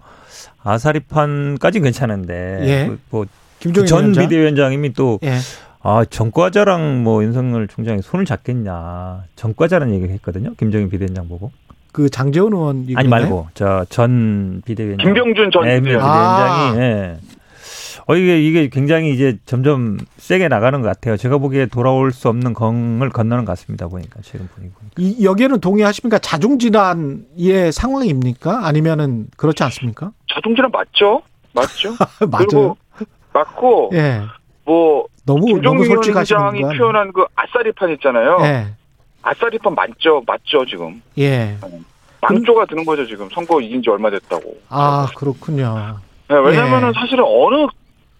아사리판까지 괜찮은데 예. 그뭐 김종인 전 위원장? 비대위원장님이 또 예. 아, 전과자랑 뭐 윤석열 총장이 손을 잡겠냐. 전과자라는 얘기를 했거든요. 김종인 비대위원장 보고. 그 장제원 의원 아니? 말고 저전 비대위원장. 김병준 전 네, 비대위원장. 비대위원장이 예. 어 이게 이게 굉장히 이제 점점 세게 나가는 것 같아요. 제가 보기에 돌아올 수 없는 강을 건너는 것 같습니다. 보니까 최근 분위기. 이, 여기에는 동의하십니까? 자중 질환의 상황입니까? 아니면은 그렇지 않습니까? 자동질환 맞죠? 맞죠? 맞아요. 그리고 맞고 예. 뭐 너무 너무 김종민 솔직하시는 거야. 표현한 그 아싸리판 있잖아요. 예. 아싸리판 맞죠? 맞죠 지금. 예. 망조가 드는 거죠 지금 선거 이긴 지 얼마 됐다고. 아, 그렇군요. 네, 왜냐면은 예. 사실은 어느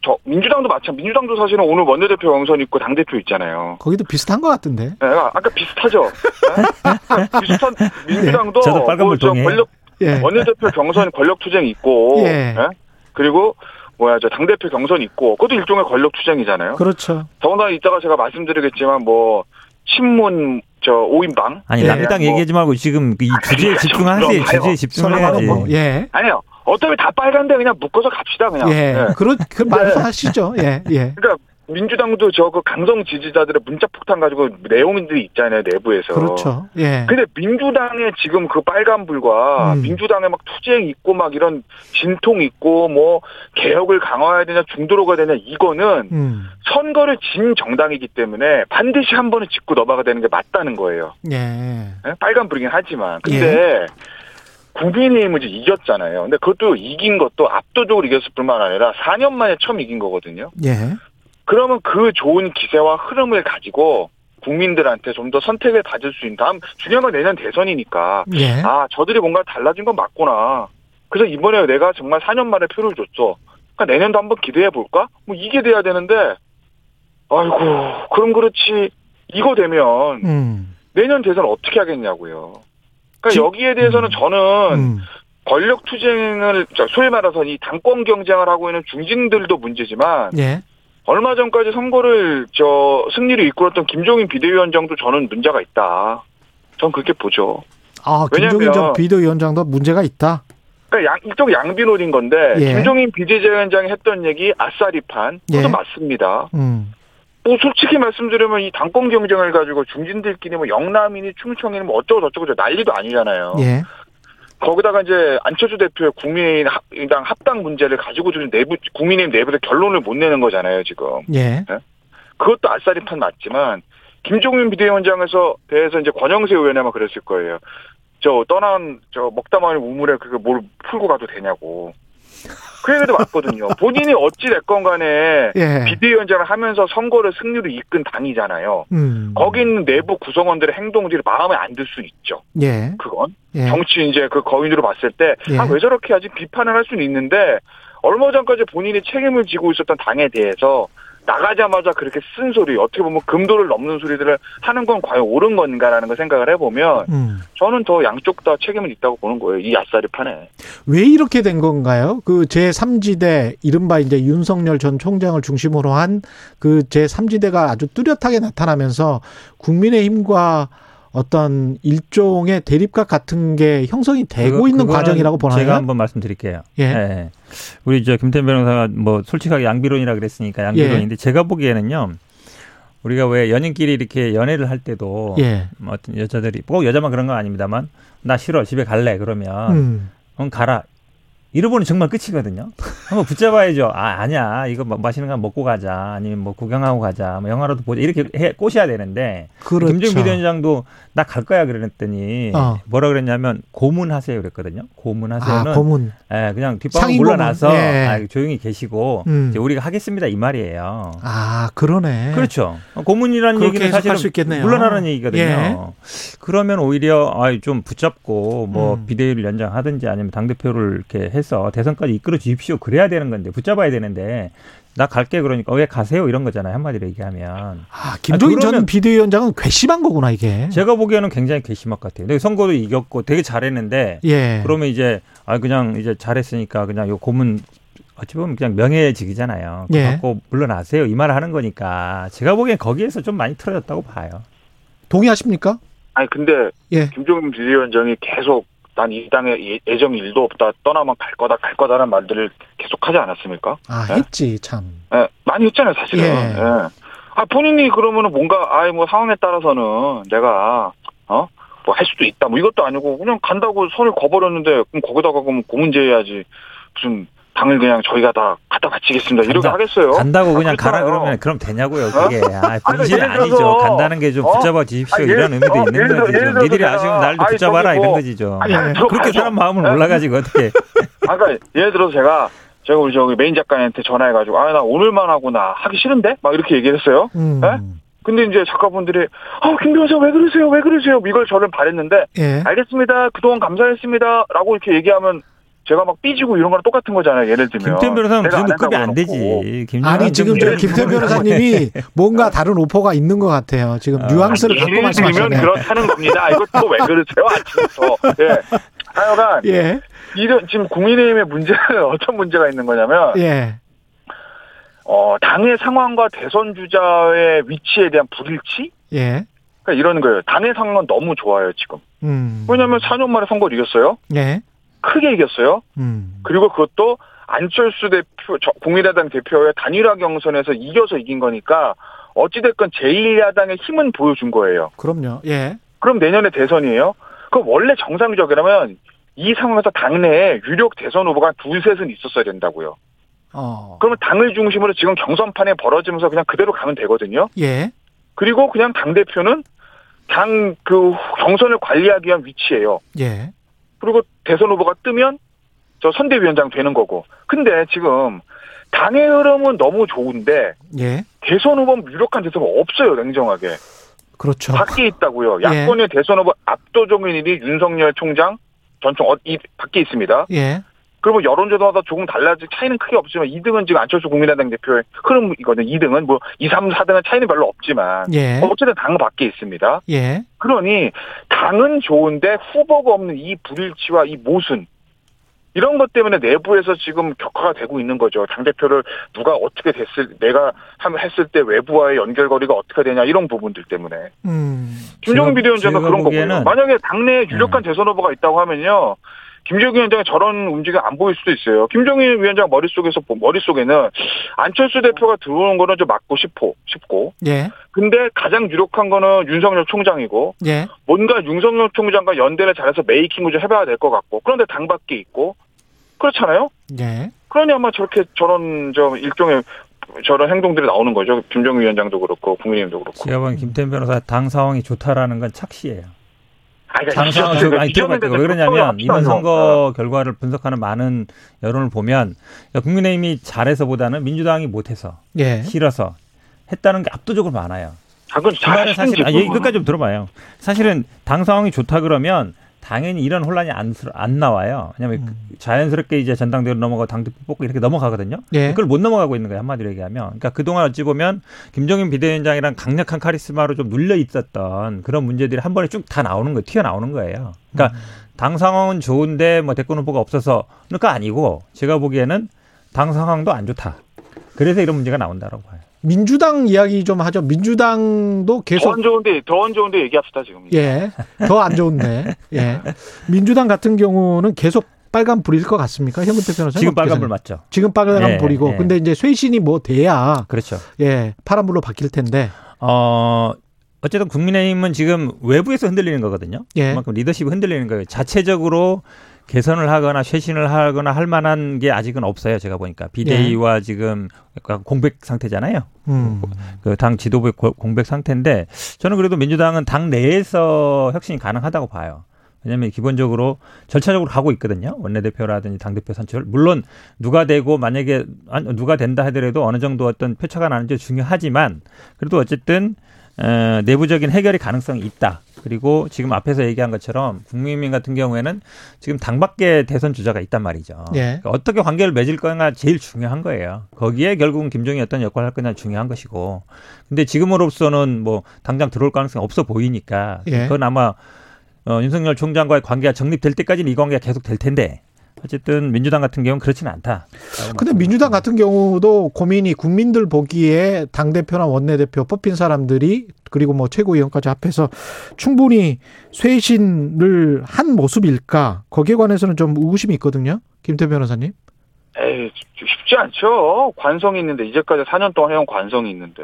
저 민주당도 마찬 민주당도 사실은 오늘 원내대표 경선 있고 당 대표 있잖아요. 거기도 비슷한 것 같은데. 네, 아까 비슷하죠. 네? 비슷한 민주당도 저도 빨간불 뭐 저. 권력 예. 원내대표 경선 권력 투쟁 있고, 예. 예? 그리고 뭐야 저 당 대표 경선 있고, 그것도 일종의 권력 투쟁이잖아요. 그렇죠. 더군다나 이따가 제가 말씀드리겠지만 뭐 신문 저 5인방 아니 예. 남당 뭐, 얘기하지 말고 지금 이 주제에 집중하세요. 그럼 주제에 집중을 서로 해야지. 뭐, 예. 아니요 어차피 다 빨간데 그냥 묶어서 갑시다 그냥. 예. 예. 그런 그 말씀하시죠. 예. 예. 그러니까 민주당도 저 그 강성 지지자들의 문자 폭탄 가지고 내용들이 있잖아요 내부에서. 그렇죠. 예. 근데 민주당의 지금 그 빨간불과 음. 민주당의 막 투쟁 있고 막 이런 진통 있고 뭐 개혁을 강화해야 되냐 중도로가 되냐 이거는 음. 선거를 진 정당이기 때문에 반드시 한 번은 짚고 넘어가야 되는 게 맞다는 거예요. 예. 예? 빨간불이긴 하지만 근데 국민의힘은 이제 이겼잖아요. 근데 그것도 이긴 것도 압도적으로 이겼을 뿐만 아니라 4년 만에 처음 이긴 거거든요. 예. 그러면 그 좋은 기세와 흐름을 가지고 국민들한테 좀 더 선택을 가질 수 있는 다음 중요한 건 내년 대선이니까 예. 아 저들이 뭔가 달라진 건 맞구나. 그래서 이번에 내가 정말 4년 만에 표를 줬어. 그러니까 내년도 한번 기대해 볼까? 뭐 이게 돼야 되는데 아이고 그럼 그렇지 이거 되면 음. 내년 대선 어떻게 하겠냐고요. 그러니까 지- 여기에 대해서는 저는 음. 권력 투쟁을 저 소위 말해서 이 당권 경쟁을 하고 있는 중진들도 문제지만 예. 얼마 전까지 선거를 저 승리를 이끌었던 김종인 비대위원장도 저는 문제가 있다. 전 그렇게 보죠. 아, 김종인 왜냐면- 전 비대위원장도 문제가 있다. 그러니까 양, 이쪽 양비론인 건데 예. 김종인 비대위원장이 했던 얘기 아싸리판 그것도 예. 맞습니다. 음. 뭐 솔직히 말씀드리면 이 당권 경쟁을 가지고 중진들끼리 뭐 영남이니 충청이니 뭐 어쩌고 저쩌고 저 난리도 아니잖아요. 예. 거기다가 이제 안철수 대표의 국민의당 합당 문제를 가지고 지금 내부 국민의힘 내부에서 결론을 못 내는 거잖아요 지금. 예. 그것도 아싸리판 맞지만 김종인 비대위원장에서 대해서 이제 권영세 의원이 아마 그랬을 거예요. 저 떠난 저 먹다 마는 우물에 그거 뭘 풀고 가도 되냐고. 그 얘기도 맞거든요. 본인이 어찌 됐건 간에 예. 비대위원장을 하면서 선거를 승리로 이끈 당이잖아요. 음. 거기 있는 내부 구성원들의 행동들이 마음에 안 들 수 있죠. 예. 그건 예. 정치 이제 그 거인으로 봤을 때 예. 아왜 저렇게 하지 비판을 할 수는 있는데 얼마 전까지 본인이 책임을 지고 있었던 당에 대해서 나가자마자 그렇게 쓴 소리 어떻게 보면 금도를 넘는 소리들을 하는 건 과연 옳은 건가라는 걸 생각을 해보면 음. 저는 더 양쪽 다 책임은 있다고 보는 거예요 이 아싸리 판에 왜 이렇게 된 건가요? 그 제3지대 이른바 이제 윤석열 전 총장을 중심으로 한 그 제3지대가 아주 뚜렷하게 나타나면서 국민의힘과 어떤 일종의 대립각 같은 게 형성이 되고 그거- 있는 과정이라고 보나요? 제가 한번 말씀드릴게요. 예. 우리 저 김태현 변호사가 뭐 솔직하게 양비론이라 그랬으니까 양비론인데 제가 보기에는요. 우리가 왜 연인끼리 이렇게 연애를 할 때도 예. 뭐 어떤 여자들이 꼭 여자만 그런 건 아닙니다만 나 싫어 집에 갈래 그러면 음. 응 가라 잃어버리면 정말 끝이거든요. 한번 붙잡아야죠. 아, 아니야. 이거 뭐 맛있는 거 먹고 가자. 아니면 뭐 구경하고 가자. 뭐 영화라도 보자. 이렇게 해, 꼬셔야 되는데. 그렇죠. 김정일 비대위원장도 나 갈 거야 그랬더니 어. 뭐라 그랬냐면 고문하세요 그랬거든요. 고문하세요는 아, 고문. 예, 그냥 뒷방 상인 물러나서. 예. 아, 조용히 계시고 음. 이제 우리가 하겠습니다 이 말이에요. 아, 그러네. 그렇죠. 고문이라는 얘기는 사실은. 물러나라는 얘기거든요. 예. 그러면 오히려 아, 좀 붙잡고 뭐 음. 비대위를 연장하든지 아니면 당 대표를 이렇게 해서 대선까지 이끌어 주십시오. 그래야 되는 건데 붙잡아야 되는데 나 갈게 그러니까 왜 가세요 이런 거잖아요 한마디로 얘기하면. 아, 김종인 아, 전 비대위원장은 괘씸한 거구나 이게. 제가 보기에는 굉장히 괘씸할 것 같아요. 근데 선거도 이겼고 되게 잘했는데 예. 그러면 이제 아 그냥 이제 잘했으니까 그냥 요 고문 어찌 보면 그냥 명예직이잖아요. 그거 예. 갖고 물러나세요 이 말을 하는 거니까 제가 보기엔 거기에서 좀 많이 틀어졌다고 봐요. 동의하십니까? 아니 근데 예. 김종인 비대위원장이 계속 난이 당에 예- 애정이 일도 없다 떠나면 갈 거다 갈 거다라는 말들을 계속 하지 않았습니까? 아, 예? 했지 참. 예, 많이 했잖아요 사실은. 예. 예. 아 본인이 그러면은 뭔가 아이 뭐 상황에 따라서는 내가 어 뭐 할 수도 있다 뭐 이것도 아니고 그냥 간다고 손을 거버렸는데 그럼 거기다가 그럼 고문제해야지 무슨 당을 그냥 저희가 다 갖다 바치겠습니다 이렇게 간다- 하겠어요? 간다고 아, 그냥 가라 그렇잖아요. 그러면 그럼 되냐고요 어? 그게 아, 아니, 본질이 예를 아니죠 들어서, 간다는 게좀 어? 붙잡아 주십시오 아니, 이런 예를- 의미도 어, 있는 예를 거지 예를 니들이 아쉬우면 날도 아니, 붙잡아라 이런 뭐- 거지죠 아니, 아니, 그렇게. 사람 마음을 예? 몰라가지고 어떻게 아까 예를 들어서 제가 제가 우리 저기 메인 작가한테 전화해가지고 아 나 오늘만 하고 나 하기 싫은데 막 이렇게 얘기를 했어요. 음. 예? 근데 이제 작가분들이 아 김변호사 왜 그러세요 왜 그러세요 이걸 저를 바랬는데 예. 알겠습니다 그동안 감사했습니다라고 이렇게 얘기하면 제가 막 삐지고 이런 거랑 똑같은 거잖아요 예를 들면 김태현 변호사는 그 내가 정도 급이 한다고 안. 되지 김 아니 지금 저 김태 변호사님이 뭔가 다른 오퍼가 있는 것 같아요. 지금 뉘앙스를 갖고 예를 들면 말씀하시네요. 그렇다는 겁니다 이것도 왜 그러세요 아침부터 예 하여간 예. 이런 지금 국민의힘의 문제는 어떤 문제가 있는 거냐면 예. 어, 당의 상황과 대선 주자의 위치에 대한 불일치? 예. 그러니까 이런 거예요. 당의 상황은 너무 좋아요, 지금. 음. 왜냐하면 4년 만에 선거를 이겼어요. 예. 크게 이겼어요. 음. 그리고 그것도 안철수 대표, 저- 국민의당 대표의 단일화 경선에서 이겨서 이긴 거니까 어찌됐건 제1야당의 힘은 보여준 거예요. 그럼요. 예. 그럼 내년에 대선이에요? 그럼 원래 정상적이라면 이 상황에서 당내에 유력 대선 후보가 둘셋은 있었어야 된다고요. 어. 그러면 당을 중심으로 지금 경선판에 벌어지면서 그냥 그대로 가면 되거든요. 예. 그리고 그냥 당 대표는 당 그 경선을 관리하기 위한 위치예요. 예. 그리고 대선 후보가 뜨면 저 선대위원장 되는 거고. 근데 지금 당의 흐름은 너무 좋은데 예. 대선 후보 유력한 대선 후보 없어요, 냉정하게. 그렇죠. 밖에 있다고요. 예. 야권의 대선 후보 압도적인 일이 윤석열 총장 전총 어, 이 밖에 있습니다. 예. 그러면 여론조사마다 조금 달라질 차이는 크게 없지만 2등은 지금 안철수 국민의당 대표의 흐름이거든요. 2등은 뭐 2, 3, 4등은 차이는 별로 없지만 예. 어쨌든 당 밖에 있습니다. 예. 그러니 당은 좋은데 후보가 없는 이 불일치와 이 모순 이런 것 때문에 내부에서 지금 격화가 되고 있는 거죠. 당 대표를 누가 어떻게 됐을 내가 함 했을 때 외부와의 연결거리가 어떻게 되냐 이런 부분들 때문에 음. 김종인 비대위원장은 그런 거고요. 만약에 당내에 유력한 대선 후보가 있다고 하면요. 김정인 위원장이 저런 움직임 안 보일 수도 있어요. 김정인 위원장 머릿속에서 보- 머릿속에는 안철수 대표가 들어오는 거는 좀 맞고 싶고 싶고 예. 근데 가장 유력한 거는 윤석열 총장이고 예. 뭔가 윤석열 총장과 연대를 잘해서 메이킹을 좀 해봐야 될 것 같고 그런데 당 밖에 있고 그렇잖아요. 예. 그러니 아마 저렇게 저런 저 일종의 저런 행동들이 나오는 거죠. 김정인 위원장도 그렇고 국민의힘도 그렇고. 제가 보기엔 김태현 변호사 당 상황이 좋다라는 건 착시예요. 아니, 그러니까 당 상황 이전에- 아니. 이전에 왜 그러냐면 이번 형. 선거 결과를 분석하는 많은 여론을 보면 국민의힘이 잘해서보다는 민주당이 못해서 예. 싫어서 했다는 게 압도적으로 많아요. 아, 그건 그 말은 사실 아, 지금. 끝까지 좀 들어봐요. 사실은 당 상황이 좋다 그러면 당연히 이런 혼란이 안, 스- 안 나와요. 왜냐하면 음. 자연스럽게 이제 전당대로 넘어가고 당대표 뽑고 이렇게 넘어가거든요. 예. 그걸 못 넘어가고 있는 거예요. 한마디로 얘기하면. 그러니까 그동안 어찌 보면 김종인 비대위원장이랑 강력한 카리스마로 좀 눌려 있었던 그런 문제들이 한 번에 쭉 다 나오는 거예요. 튀어나오는 거예요. 그러니까 음. 당 상황은 좋은데 뭐 대권 후보가 없어서 그러니까 아니고 제가 보기에는 당 상황도 안 좋다. 그래서 이런 문제가 나온다라고 봐요. 민주당 이야기 좀 하죠. 민주당도 계속 더 안 좋은데 더 안 좋은데 얘기합시다 지금. 예. 더 안 좋은데. 예. 민주당 같은 경우는 계속 빨간 불일 것 같습니까? 현근택 변호사 지금 빨간 불 맞죠? 지금 빨간 예, 불이고 예. 근데 이제 쇄신이 뭐 돼야 그렇죠. 예 파란 불로 바뀔 텐데 어, 어쨌든 국민의힘은 지금 외부에서 흔들리는 거거든요. 예. 그만큼 리더십이 흔들리는 거예요. 자체적으로 개선을 하거나 쇄신을 하거나 할 만한 게 아직은 없어요. 제가 보니까 비대위와 지금 약간 공백 상태잖아요. 음. 그당 지도부의 고- 공백 상태인데 저는 그래도 민주당은 당 내에서 혁신이 가능하다고 봐요. 왜냐하면 기본적으로 절차적으로 가고 있거든요. 원내대표라든지 당대표 선출. 물론 누가 되고 만약에 안- 누가 된다 하더라도 어느 정도 어떤 표차가 나는지 중요하지만 그래도 어쨌든 에, 내부적인 해결의 가능성이 있다. 그리고 지금 앞에서 얘기한 것처럼 국민민 같은 경우에는 지금 당밖에 대선 주자가 있단 말이죠. 예. 그러니까 어떻게 관계를 맺을 거냐 제일 중요한 거예요. 거기에 결국은 김종이 어떤 역할을 할 거냐 중요한 것이고. 근데 지금으로서는 뭐 당장 들어올 가능성이 없어 보이니까 예. 그건 아마 어, 윤석열 총장과의 관계가 정립될 때까지는 이 관계가 계속 될 텐데 어쨌든 민주당 같은 경우는 그렇지는 않다. 근데 민주당 같은 경우도 고민이 국민들 보기에 당 대표나 원내 대표 뽑힌 사람들이 그리고 뭐 최고위원까지 합해서 충분히 쇄신을 한 모습일까? 거기에 관해서는 좀 의구심이 있거든요. 김태 변호사님. 에이, 쉽지 않죠. 관성이 있는데, 이제까지 4년 동안 해온 관성이 있는데.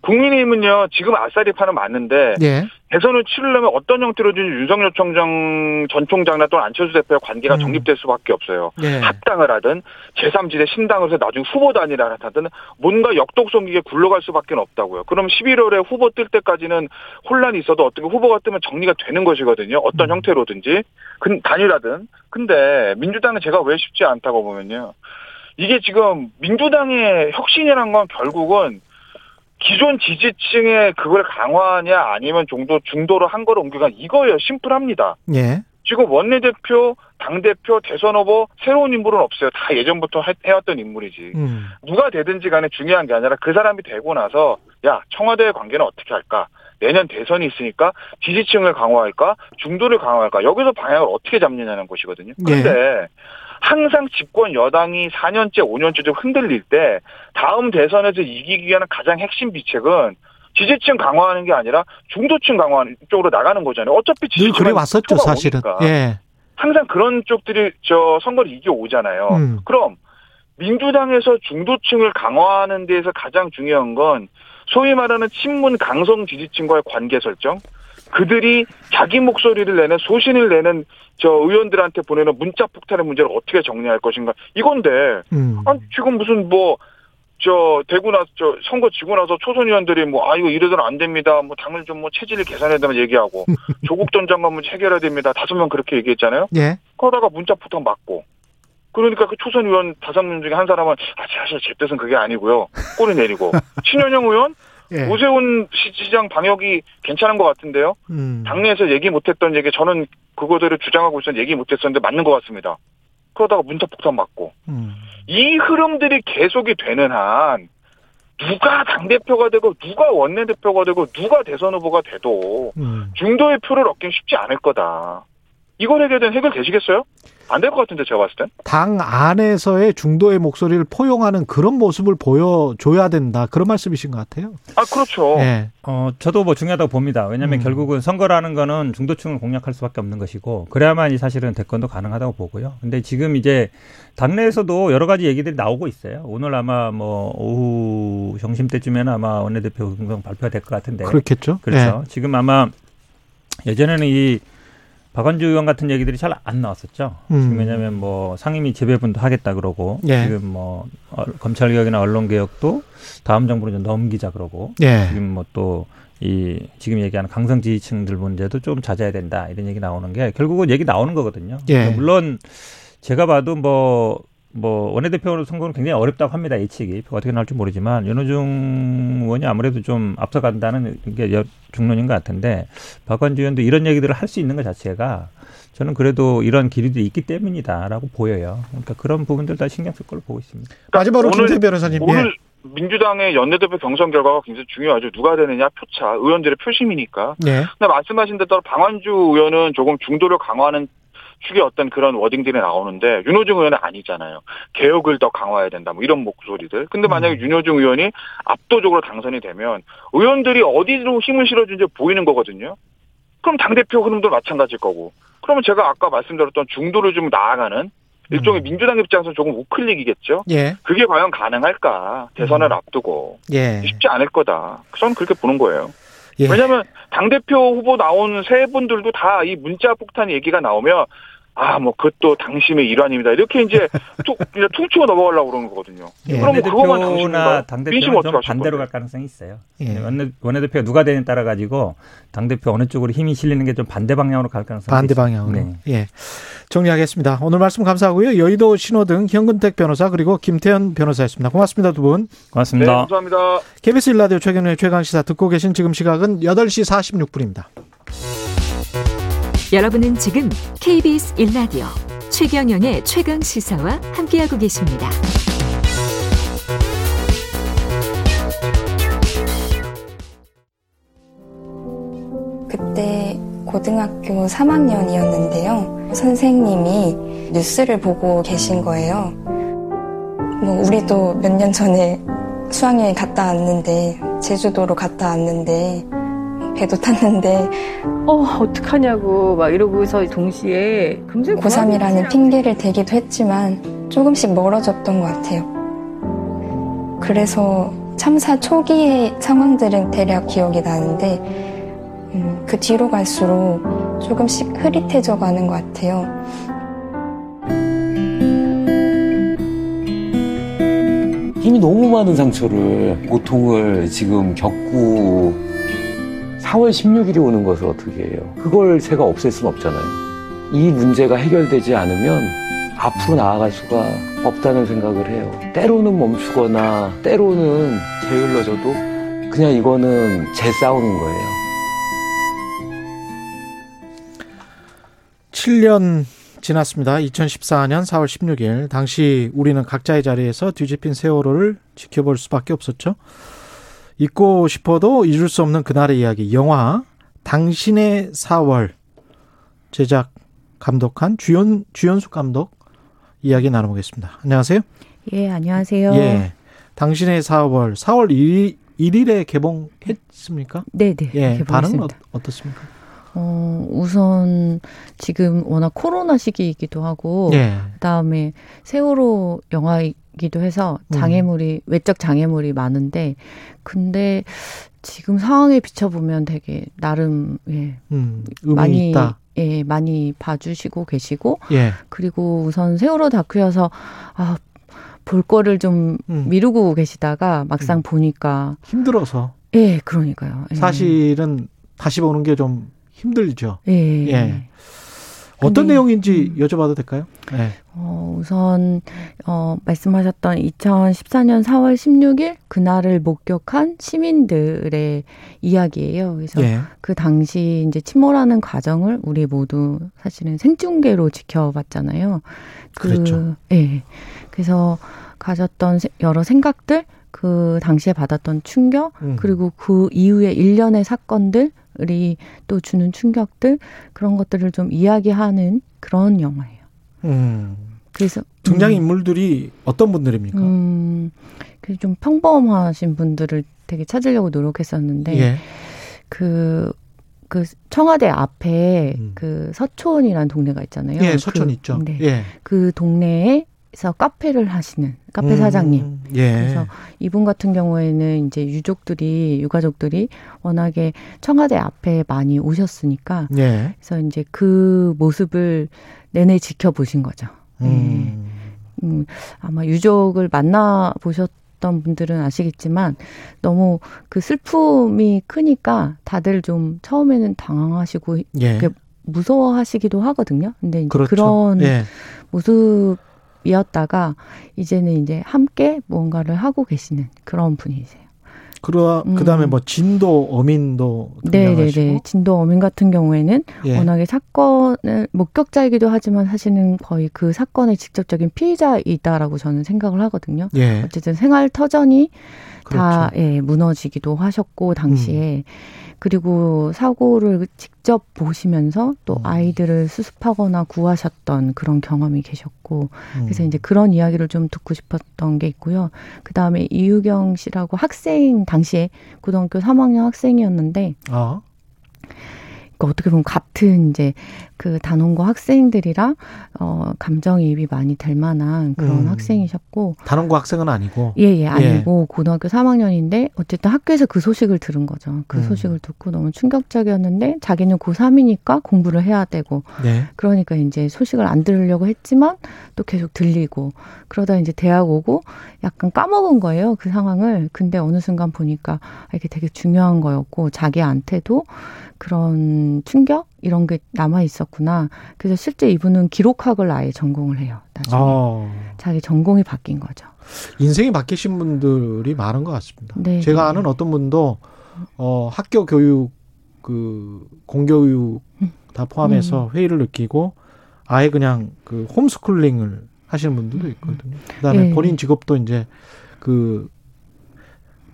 국민의힘은요, 지금 아싸리 파는 맞는데, 예. 대선을 치르려면 어떤 형태로든 윤석열 총장, 전 총장이나 또는 안철수 대표의 관계가 정립될 수밖에 없어요. 예. 합당을 하든, 제3지대 신당을 해서 나중에 후보 단일화를 하든, 뭔가 역독성 있게 굴러갈 수밖에 없다고요. 그럼 11월에 후보 뜰 때까지는 혼란이 있어도 어떻게 후보가 뜨면 정리가 되는 것이거든요. 어떤 형태로든지. 근, 단일화든. 근데 민주당은 제가 왜 쉽지 않다고 보면요. 이게 지금 민주당의 혁신이란 건 결국은 기존 지지층의 그걸 강화하냐 아니면 정도 중도로 한 거를 옮겨가 이거예요. 심플합니다. 예. 지금 원내대표, 당대표, 대선 후보 새로운 인물은 없어요. 다 예전부터 해- 해왔던 인물이지. 음. 누가 되든지 간에 중요한 게 아니라 그 사람이 되고 나서 야 청와대의 관계는 어떻게 할까? 내년 대선이 있으니까 지지층을 강화할까? 중도를 강화할까? 여기서 방향을 어떻게 잡느냐는 것이거든요. 그런데 항상 집권 여당이 4년째, 5년째 좀 흔들릴 때 다음 대선에서 이기기 위한 가장 핵심 비책은 지지층 강화하는 게 아니라 중도층 강화하는 쪽으로 나가는 거잖아요. 어차피 늘 지지층은 그래 왔었죠, 사실은. 예. 항상 그런 쪽들이 저 선거를 이겨 오잖아요. 음. 그럼 민주당에서 중도층을 강화하는 데에서 가장 중요한 건 소위 말하는 친문 강성 지지층과의 관계 설정. 그들이 자기 목소리를 내는 소신을 내는 저 의원들한테 보내는 문자 폭탄의 문제를 어떻게 정리할 것인가 이건데 음. 아니 지금 무슨 뭐저 되고 나서 저 선거 지고 나서 초선 의원들이 뭐 아 이거 이래서는 안 됩니다. 뭐 당을 좀 뭐 체질을 개선해야 된다는 얘기하고 조국 전 장관 문제 해결해야 됩니다. 다섯 명 그렇게 얘기했잖아요. 예. 그러다가 문자 폭탄 맞고 그러니까 그 초선 의원 다섯 명 중에 한 사람은 아 사실 제 뜻은 그게 아니고요. 꼬리 내리고 신현영 의원 예. 오세훈 시장 방역이 괜찮은 것 같은데요. 음. 당내에서 얘기 못했던 얘기 저는 그거대로 주장하고 있었는데 얘기 못했었는데 맞는 것 같습니다. 그러다가 문자 폭탄 맞고 음. 이 흐름들이 계속이 되는 한 누가 당 대표가 되고 누가 원내 대표가 되고 누가 대선 후보가 돼도 음. 중도의 표를 얻긴 쉽지 않을 거다. 이걸 해결된 해결 되시겠어요? 안 될 것 같은데 제가 봤을 땐. 당 안에서의 중도의 목소리를 포용하는 그런 모습을 보여줘야 된다. 그런 말씀이신 것 같아요. 아 그렇죠. 예. 어, 저도 뭐 중요하다고 봅니다. 왜냐하면 음. 결국은 선거라는 거는 중도층을 공략할 수밖에 없는 것이고, 그래야만 이 사실은 대권도 가능하다고 보고요. 근데 지금 이제 당내에서도 여러 가지 얘기들이 나오고 있어요. 오늘 아마 뭐 오후 점심 때쯤에는 아마 원내대표 공성 발표가 될 것 같은데. 그렇겠죠. 그렇죠. 예. 지금 아마 예전에는 이 박원주 의원 같은 얘기들이 잘 안 나왔었죠. 음. 지금 왜냐하면 뭐 상임위 재배분도 하겠다 그러고 예. 지금 뭐 어, 검찰 개혁이나 언론 개혁도 다음 정부로 좀 넘기자 그러고 예. 지금 뭐 또 이 지금 얘기하는 강성 지지층들 문제도 좀 잦아야 된다 이런 얘기 나오는 게 결국은 얘기 나오는 거거든요. 예. 물론 제가 봐도 뭐. 뭐 원내대표 선거는 굉장히 어렵다고 합니다 예측이 어떻게 나올지 모르지만 윤호중 의원이 아무래도 좀 앞서간다는 게 여- 중론인 것 같은데 박원주 의원도 이런 얘기들을 할 수 있는 것 자체가 저는 그래도 이런 길이도 있기 때문이다라고 보여요. 그러니까 그런 부분들 다 신경 쓸 걸로 보고 있습니다. 마지막으로 김태 변호사님. 예. 오늘 민주당의 연내대표 경선 결과가 굉장히 중요하죠. 누가 되느냐 표차, 의원들의 표심이니까. 예. 근데 말씀하신 대로 방한주 의원은 조금 중도를 강화하는 축의 어떤 그런 워딩들이 나오는데 윤호중 의원은 아니잖아요. 개혁을 더 강화해야 된다. 뭐 이런 목소리들. 근데 만약에 윤호중 의원이 압도적으로 당선이 되면 의원들이 어디로 힘을 실어준지 보이는 거거든요. 그럼 당대표 흐름도 마찬가지일 거고. 그러면 제가 아까 말씀드렸던 중도를 좀 나아가는 일종의 민주당 입장에서 조금 우클릭이겠죠. 예. 그게 과연 가능할까? 대선을 앞두고. 예. 쉽지 않을 거다. 저는 그렇게 보는 거예요. 예. 왜냐하면 당 대표 후보 나온 세 분들도 다 이 문자 폭탄 얘기가 나오면 아, 뭐, 그것도 당심의 일환입니다. 이렇게 이제 툭, 그냥 퉁치고 넘어가려고 그러는 거거든요. 예. 그럼 그거만? 원내대표나 민심 어떻게 하실 반대로? 갈 가능성이 있어요. 예. 원내, 원내대표가 누가 되느냐에 따라 가지고 당대표 어느 쪽으로 힘이 실리는 게 좀 반대 방향으로 갈 가능성이 반대 있어요. 방향으로. 네. 예. 정리하겠습니다. 오늘 말씀 감사하고요. 여의도 신호등 현근택 변호사 그리고 김태현 변호사였습니다. 고맙습니다. 두 분. 네, 고맙습니다. 감사합니다. KBS 일라디오 최경련의 최강시사 듣고 계신 지금 시각은 8시 46분입니다. 여러분은 지금 KBS 1라디오 최경영의 최강 시사와 함께하고 계십니다. 그때 고등학교 3학년이었는데요. 선생님이 뉴스를 보고 계신 거예요. 뭐, 우리도 몇 년 전에 수학여행 갔다 왔는데, 제주도로 갔다 왔는데, 배도 탔는데, 어, 어떡하냐고 막 이러고서 동시에 금세 고3이라는 핑계를 대기도 했지만, 조금씩 멀어졌던 것 같아요. 그래서 참사 초기의 상황들은 대략 기억이 나는데, 음, 그 뒤로 갈수록 조금씩 흐릿해져 가는 것 같아요. 힘이 너무 많은 상처를, 고통을 지금 겪고 4월 16일이 오는 것을 어떻게 해요? 그걸 제가 없앨 수는 없잖아요. 이 문제가 해결되지 않으면 앞으로 나아갈 수가 없다는 생각을 해요. 때로는 멈추거나 때로는 게을러져도 그냥 이거는 제 싸움인 거예요. 7년 지났습니다. 2014년 4월 16일 당시 우리는 각자의 자리에서 뒤집힌 세월호를 지켜볼 수밖에 없었죠. 잊고 싶어도 잊을 수 없는 그날의 이야기 영화 당신의 4월 제작 감독한 주연 주연숙 감독 이야기 나눠보겠습니다. 안녕하세요. 예, 안녕하세요. 예. 당신의 4월 4월 1일, 1일에 개봉했습니까? 네, 네. 예. 개봉했습니다. 어, 어떻습니까? 어, 우선 지금 워낙 코로나 시기이기도 하고 예. 그다음에 세월호 영화이 기도 해서 음. 장애물이 외적 장애물이 많은데 근데 지금 상황에 비춰보면 되게 나름 예 음, 많이 있다. 예 많이 봐주시고 계시고 예. 그리고 우선 세월호 다큐여서 아 볼 거를 좀 음. 미루고 계시다가 막상 보니까 힘들어서 예 그러니까요 예. 사실은 다시 보는 게 좀 힘들죠. 예. 예. 어떤 근데- 내용인지 여쭤봐도 될까요? 예. 어, 우선 어, 말씀하셨던 2014년 4월 16일 그날을 목격한 시민들의 이야기예요. 그래서 예. 그 당시 이제 침몰하는 과정을 우리 모두 사실은 생중계로 지켜봤잖아요. 그, 그랬죠. 예. 그래서 가졌던 세- 여러 생각들, 그 당시에 받았던 충격, 음. 그리고 그 이후에 일련의 사건들이 또 주는 충격들 그런 것들을 좀 이야기하는 그런 영화예요. 음. 그래서 등장 음. 인물들이 어떤 분들입니까? 음, 그좀 평범하신 분들을 되게 찾으려고 노력했었는데, 예. 그, 그 청와대 앞에 그 서촌이라는 동네가 있잖아요. 음. 예, 서촌 그, 있죠. 네. 예. 그 동네에 서 카페를 하시는 카페 음, 사장님. 예. 그래서 이분 같은 경우에는 이제 유족들이, 유가족들이 워낙에 청와대 앞에 많이 오셨으니까, 예. 그래서 이제 그 모습을 내내 지켜보신 거죠. 음. 음, 아마 유족을 만나 보셨 던 분들은 아시겠지만 너무 그 슬픔이 크니까 다들 좀 처음에는 당황하시고 예. 무서워하시기도 하거든요. 근데 이제 그렇죠. 그런 예. 모습 이었다가 이제는 이제 함께 무언가를 하고 계시는 그런 분이세요. 그러 그다음에 뭐 진도 어민도 음. 네네네. 등장하시고 진도 어민 같은 경우에는 예. 워낙에 사건을 목격자이기도 하지만 사실은 거의 그 사건의 직접적인 피의자이다라고 저는 생각을 하거든요. 예. 어쨌든 생활 터전이 다 그렇죠. 예, 무너지기도 하셨고 음. 당시에 그리고 사고를 직접 보시면서 음. 또 아이들을 수습하거나 구하셨던 그런 경험이 계셨고 그래서 음. 이제 그런 이야기를 좀 듣고 싶었던 게 있고요. 그 다음에 이유경 씨라고 학생 당시에 고등학교 3학년 학생이었는데 아. 그러니까 어떻게 보면 같은 이제 그 단원고 학생들이랑 어 감정이입이 많이 될 만한 그런 음. 학생이셨고 단원고 학생은 아니고. 예, 예, 아니고 고등학교 3학년인데 어쨌든 학교에서 그 소식을 들은 거죠. 그 음. 소식을 듣고 너무 충격적이었는데 자기는 고3이니까 공부를 해야 되고 네. 그러니까 이제 소식을 안 들으려고 했지만 또 계속 들리고 그러다 이제 대학 오고 약간 까먹은 거예요. 그 상황을. 근데 어느 순간 보니까 아, 이게 되게 중요한 거였고 자기한테도 그런 충격 이런 게 남아 있었구나. 그래서 실제 이분은 기록학을 아예 전공을 해요. 나중에 어. 자기 전공이 바뀐 거죠. 인생이 바뀌신 분들이 많은 것 같습니다. 네, 제가 네. 아는 어떤 분도 어, 학교 교육 그 공교육 다 포함해서 회의를 느끼고 아예 그냥 그 홈스쿨링을 하시는 분들도 있거든요. 그다음에 예. 본인 직업도 이제 그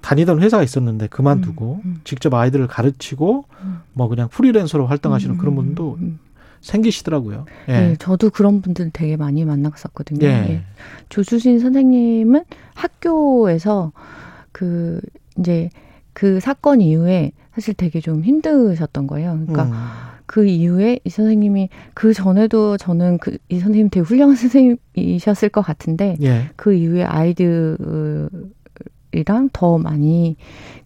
다니던 회사가 있었는데 그만두고 직접 아이들을 가르치고 뭐 그냥 프리랜서로 활동하시는 그런 분도 생기시더라고요. 예. 네, 저도 그런 분들 되게 많이 만났었거든요. 예. 예. 조수진 선생님은 학교에서 그 이제 그 사건 이후에 사실 되게 좀 힘드셨던 거예요. 그러니까 음. 그 이후에 이 선생님이 그 전에도 저는 그 이 선생님 되게 훌륭한 선생님이셨을 것 같은데 예. 그 이후에 아이들 이랑 더 많이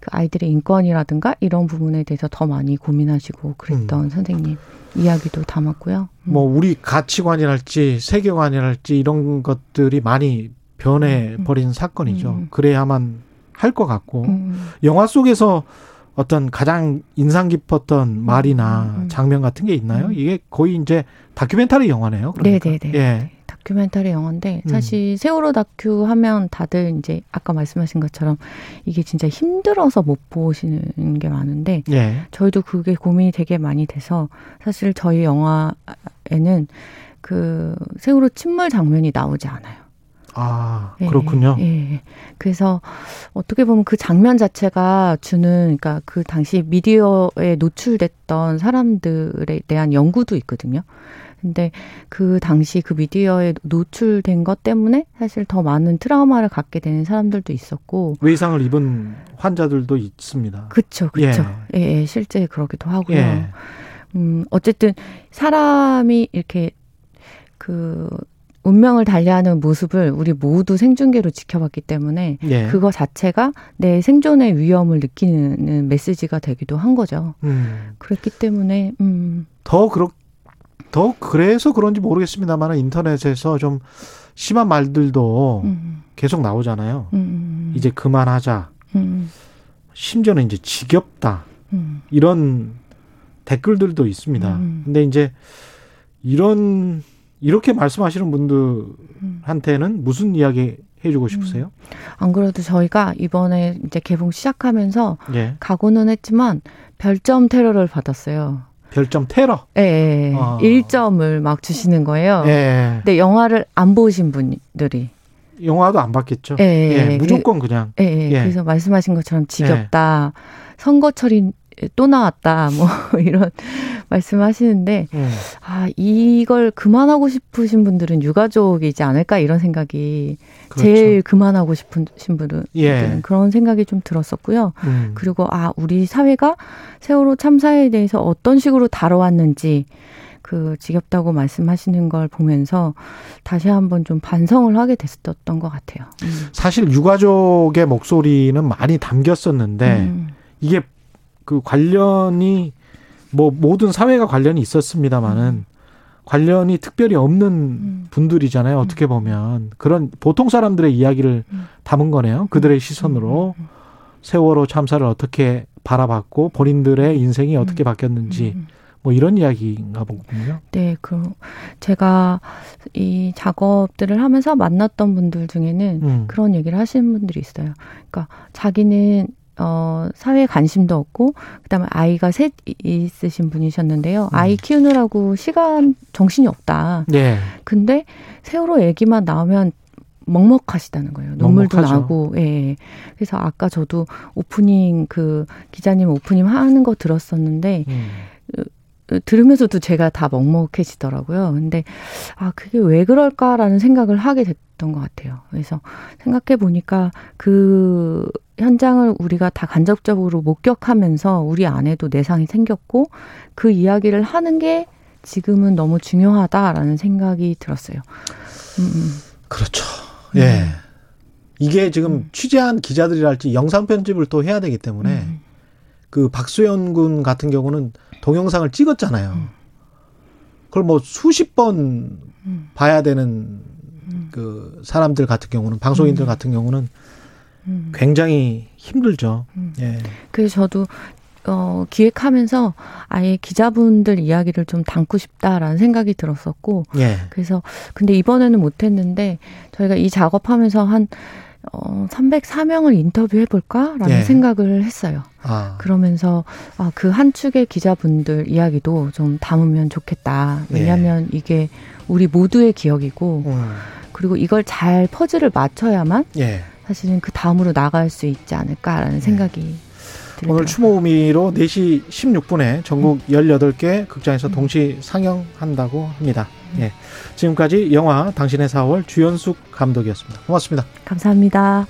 그 아이들의 인권이라든가 이런 부분에 대해서 더 많이 고민하시고 그랬던 선생님 이야기도 담았고요. 뭐 우리 가치관이랄지 세계관이랄지 이런 것들이 많이 변해 버린 사건이죠. 그래야만 할 것 같고 영화 속에서 어떤 가장 인상 깊었던 말이나 장면 같은 게 있나요? 이게 거의 이제 다큐멘터리 영화네요. 그러니까. 네네네. 예. 다큐멘터리 영화인데 음. 사실 세월호 다큐 하면 다들 이제 아까 말씀하신 것처럼 이게 진짜 힘들어서 못 보시는 게 많은데 예. 저희도 그게 고민이 되게 많이 돼서 사실 저희 영화에는 그 세월호 침몰 장면이 나오지 않아요. 아, 예, 그렇군요. 예, 예. 그래서 어떻게 보면 그 장면 자체가 주는 그러니까 그 당시 미디어에 노출됐던 사람들에 대한 연구도 있거든요. 근데 그 당시 그 미디어에 노출된 것 때문에 사실 더 많은 트라우마를 갖게 되는 사람들도 있었고 외상을 입은 환자들도 있습니다. 그쵸, 그쵸. 예. 예, 예, 실제 그러기도 하고요. 예. 음, 어쨌든 사람이 이렇게 그 운명을 달리하는 모습을 우리 모두 생중계로 지켜봤기 때문에 예. 그거 자체가 내 생존의 위험을 느끼는 메시지가 되기도 한 거죠. 음. 그렇기 때문에 음, 더 그렇 더 그래서 그런지 모르겠습니다만 인터넷에서 좀 심한 말들도 음, 계속 나오잖아요. 음, 이제 그만하자. 음, 심지어는 이제 지겹다. 음. 이런 댓글들도 있습니다. 음. 근데 이제 이런 이렇게 말씀하시는 분들한테는 무슨 이야기 해주고 싶으세요? 안 그래도 저희가 이번에 이제 개봉 시작하면서 예. 각오는 했지만 별점 테러를 받았어요. 별점 테러. 예, 예. 예. 아. 1점을 막 주시는 거예요. 예. 근데 영화를 안 보신 분들이. 영화도 안 봤겠죠. 예, 예. 예, 무조건 그냥. 예, 예. 예. 그래서 말씀하신 것처럼 지겹다. 선거철이 또 나왔다. 뭐 이런 말씀하시는데 음. 아, 이걸 그만하고 싶으신 분들은 유가족이지 않을까 이런 생각이 그렇죠. 제일 그만하고 싶으신 분들은 예. 그런 생각이 좀 들었었고요. 음. 그리고 아, 우리 사회가 세월호 참사에 대해서 어떤 식으로 다뤄왔는지 그 지겹다고 말씀하시는 걸 보면서 다시 한번 좀 반성을 하게 됐었던 것 같아요. 사실 유가족의 목소리는 많이 담겼었는데 음. 이게 그 관련이 뭐 모든 사회가 관련이 있었습니다만은 관련이 특별히 없는 분들이잖아요. 어떻게 보면 그런 보통 사람들의 이야기를 담은 거네요. 그들의 시선으로 세월호 참사를 어떻게 바라봤고 본인들의 인생이 어떻게 바뀌었는지 뭐 이런 이야기인가 보군요. 네, 그 제가 이 작업들을 하면서 만났던 분들 중에는 음. 그런 얘기를 하시는 분들이 있어요. 그러니까 자기는 어 사회에 관심도 없고 그 다음에 아이가 셋 있으신 분이셨는데요. 아이 키우느라고 시간 정신이 없다. 네. 근데 세월호 얘기만 나오면 먹먹하시다는 거예요. 눈물도 먹먹하죠. 나고, 예. 그래서 아까 저도 오프닝 그 기자님 오프닝 하는 거 들었었는데, 음. 들으면서도 제가 다 먹먹해지더라고요. 근데 아 그게 왜 그럴까라는 생각을 하게 됐던 것 같아요. 그래서 생각해 보니까 그 현장을 우리가 다 간접적으로 목격하면서 우리 안에도 내상이 생겼고 그 이야기를 하는 게 지금은 너무 중요하다라는 생각이 들었어요. 음, 음. 그렇죠. 예. 이게 지금 취재한 기자들이랄지 영상 편집을 또 해야 되기 때문에 음. 그 박수현 군 같은 경우는 동영상을 찍었잖아요. 음. 그걸 뭐 수십 번 음. 봐야 되는 그 사람들 같은 경우는 방송인들 음. 같은 경우는 음. 굉장히 힘들죠. 예. 그래서 저도 어, 기획하면서 아예 기자분들 이야기를 좀 담고 싶다라는 생각이 들었었고, 예. 그래서 근데 이번에는 못했는데 저희가 이 작업하면서 한 어, 304명을 인터뷰해 볼까라는 예. 생각을 했어요. 아. 그러면서 아, 그 한 축의 기자분들 이야기도 좀 담으면 좋겠다. 예. 왜냐하면 이게 우리 모두의 기억이고, 음. 그리고 이걸 잘 퍼즐을 맞춰야만 예. 사실은 그 다음으로 나갈 수 있지 않을까라는 생각이 오늘 추모의미로 4시 16분에 전국 18개 극장에서 동시 상영한다고 합니다. 예. 지금까지 영화 당신의 4월 주연숙 감독이었습니다. 고맙습니다. 감사합니다.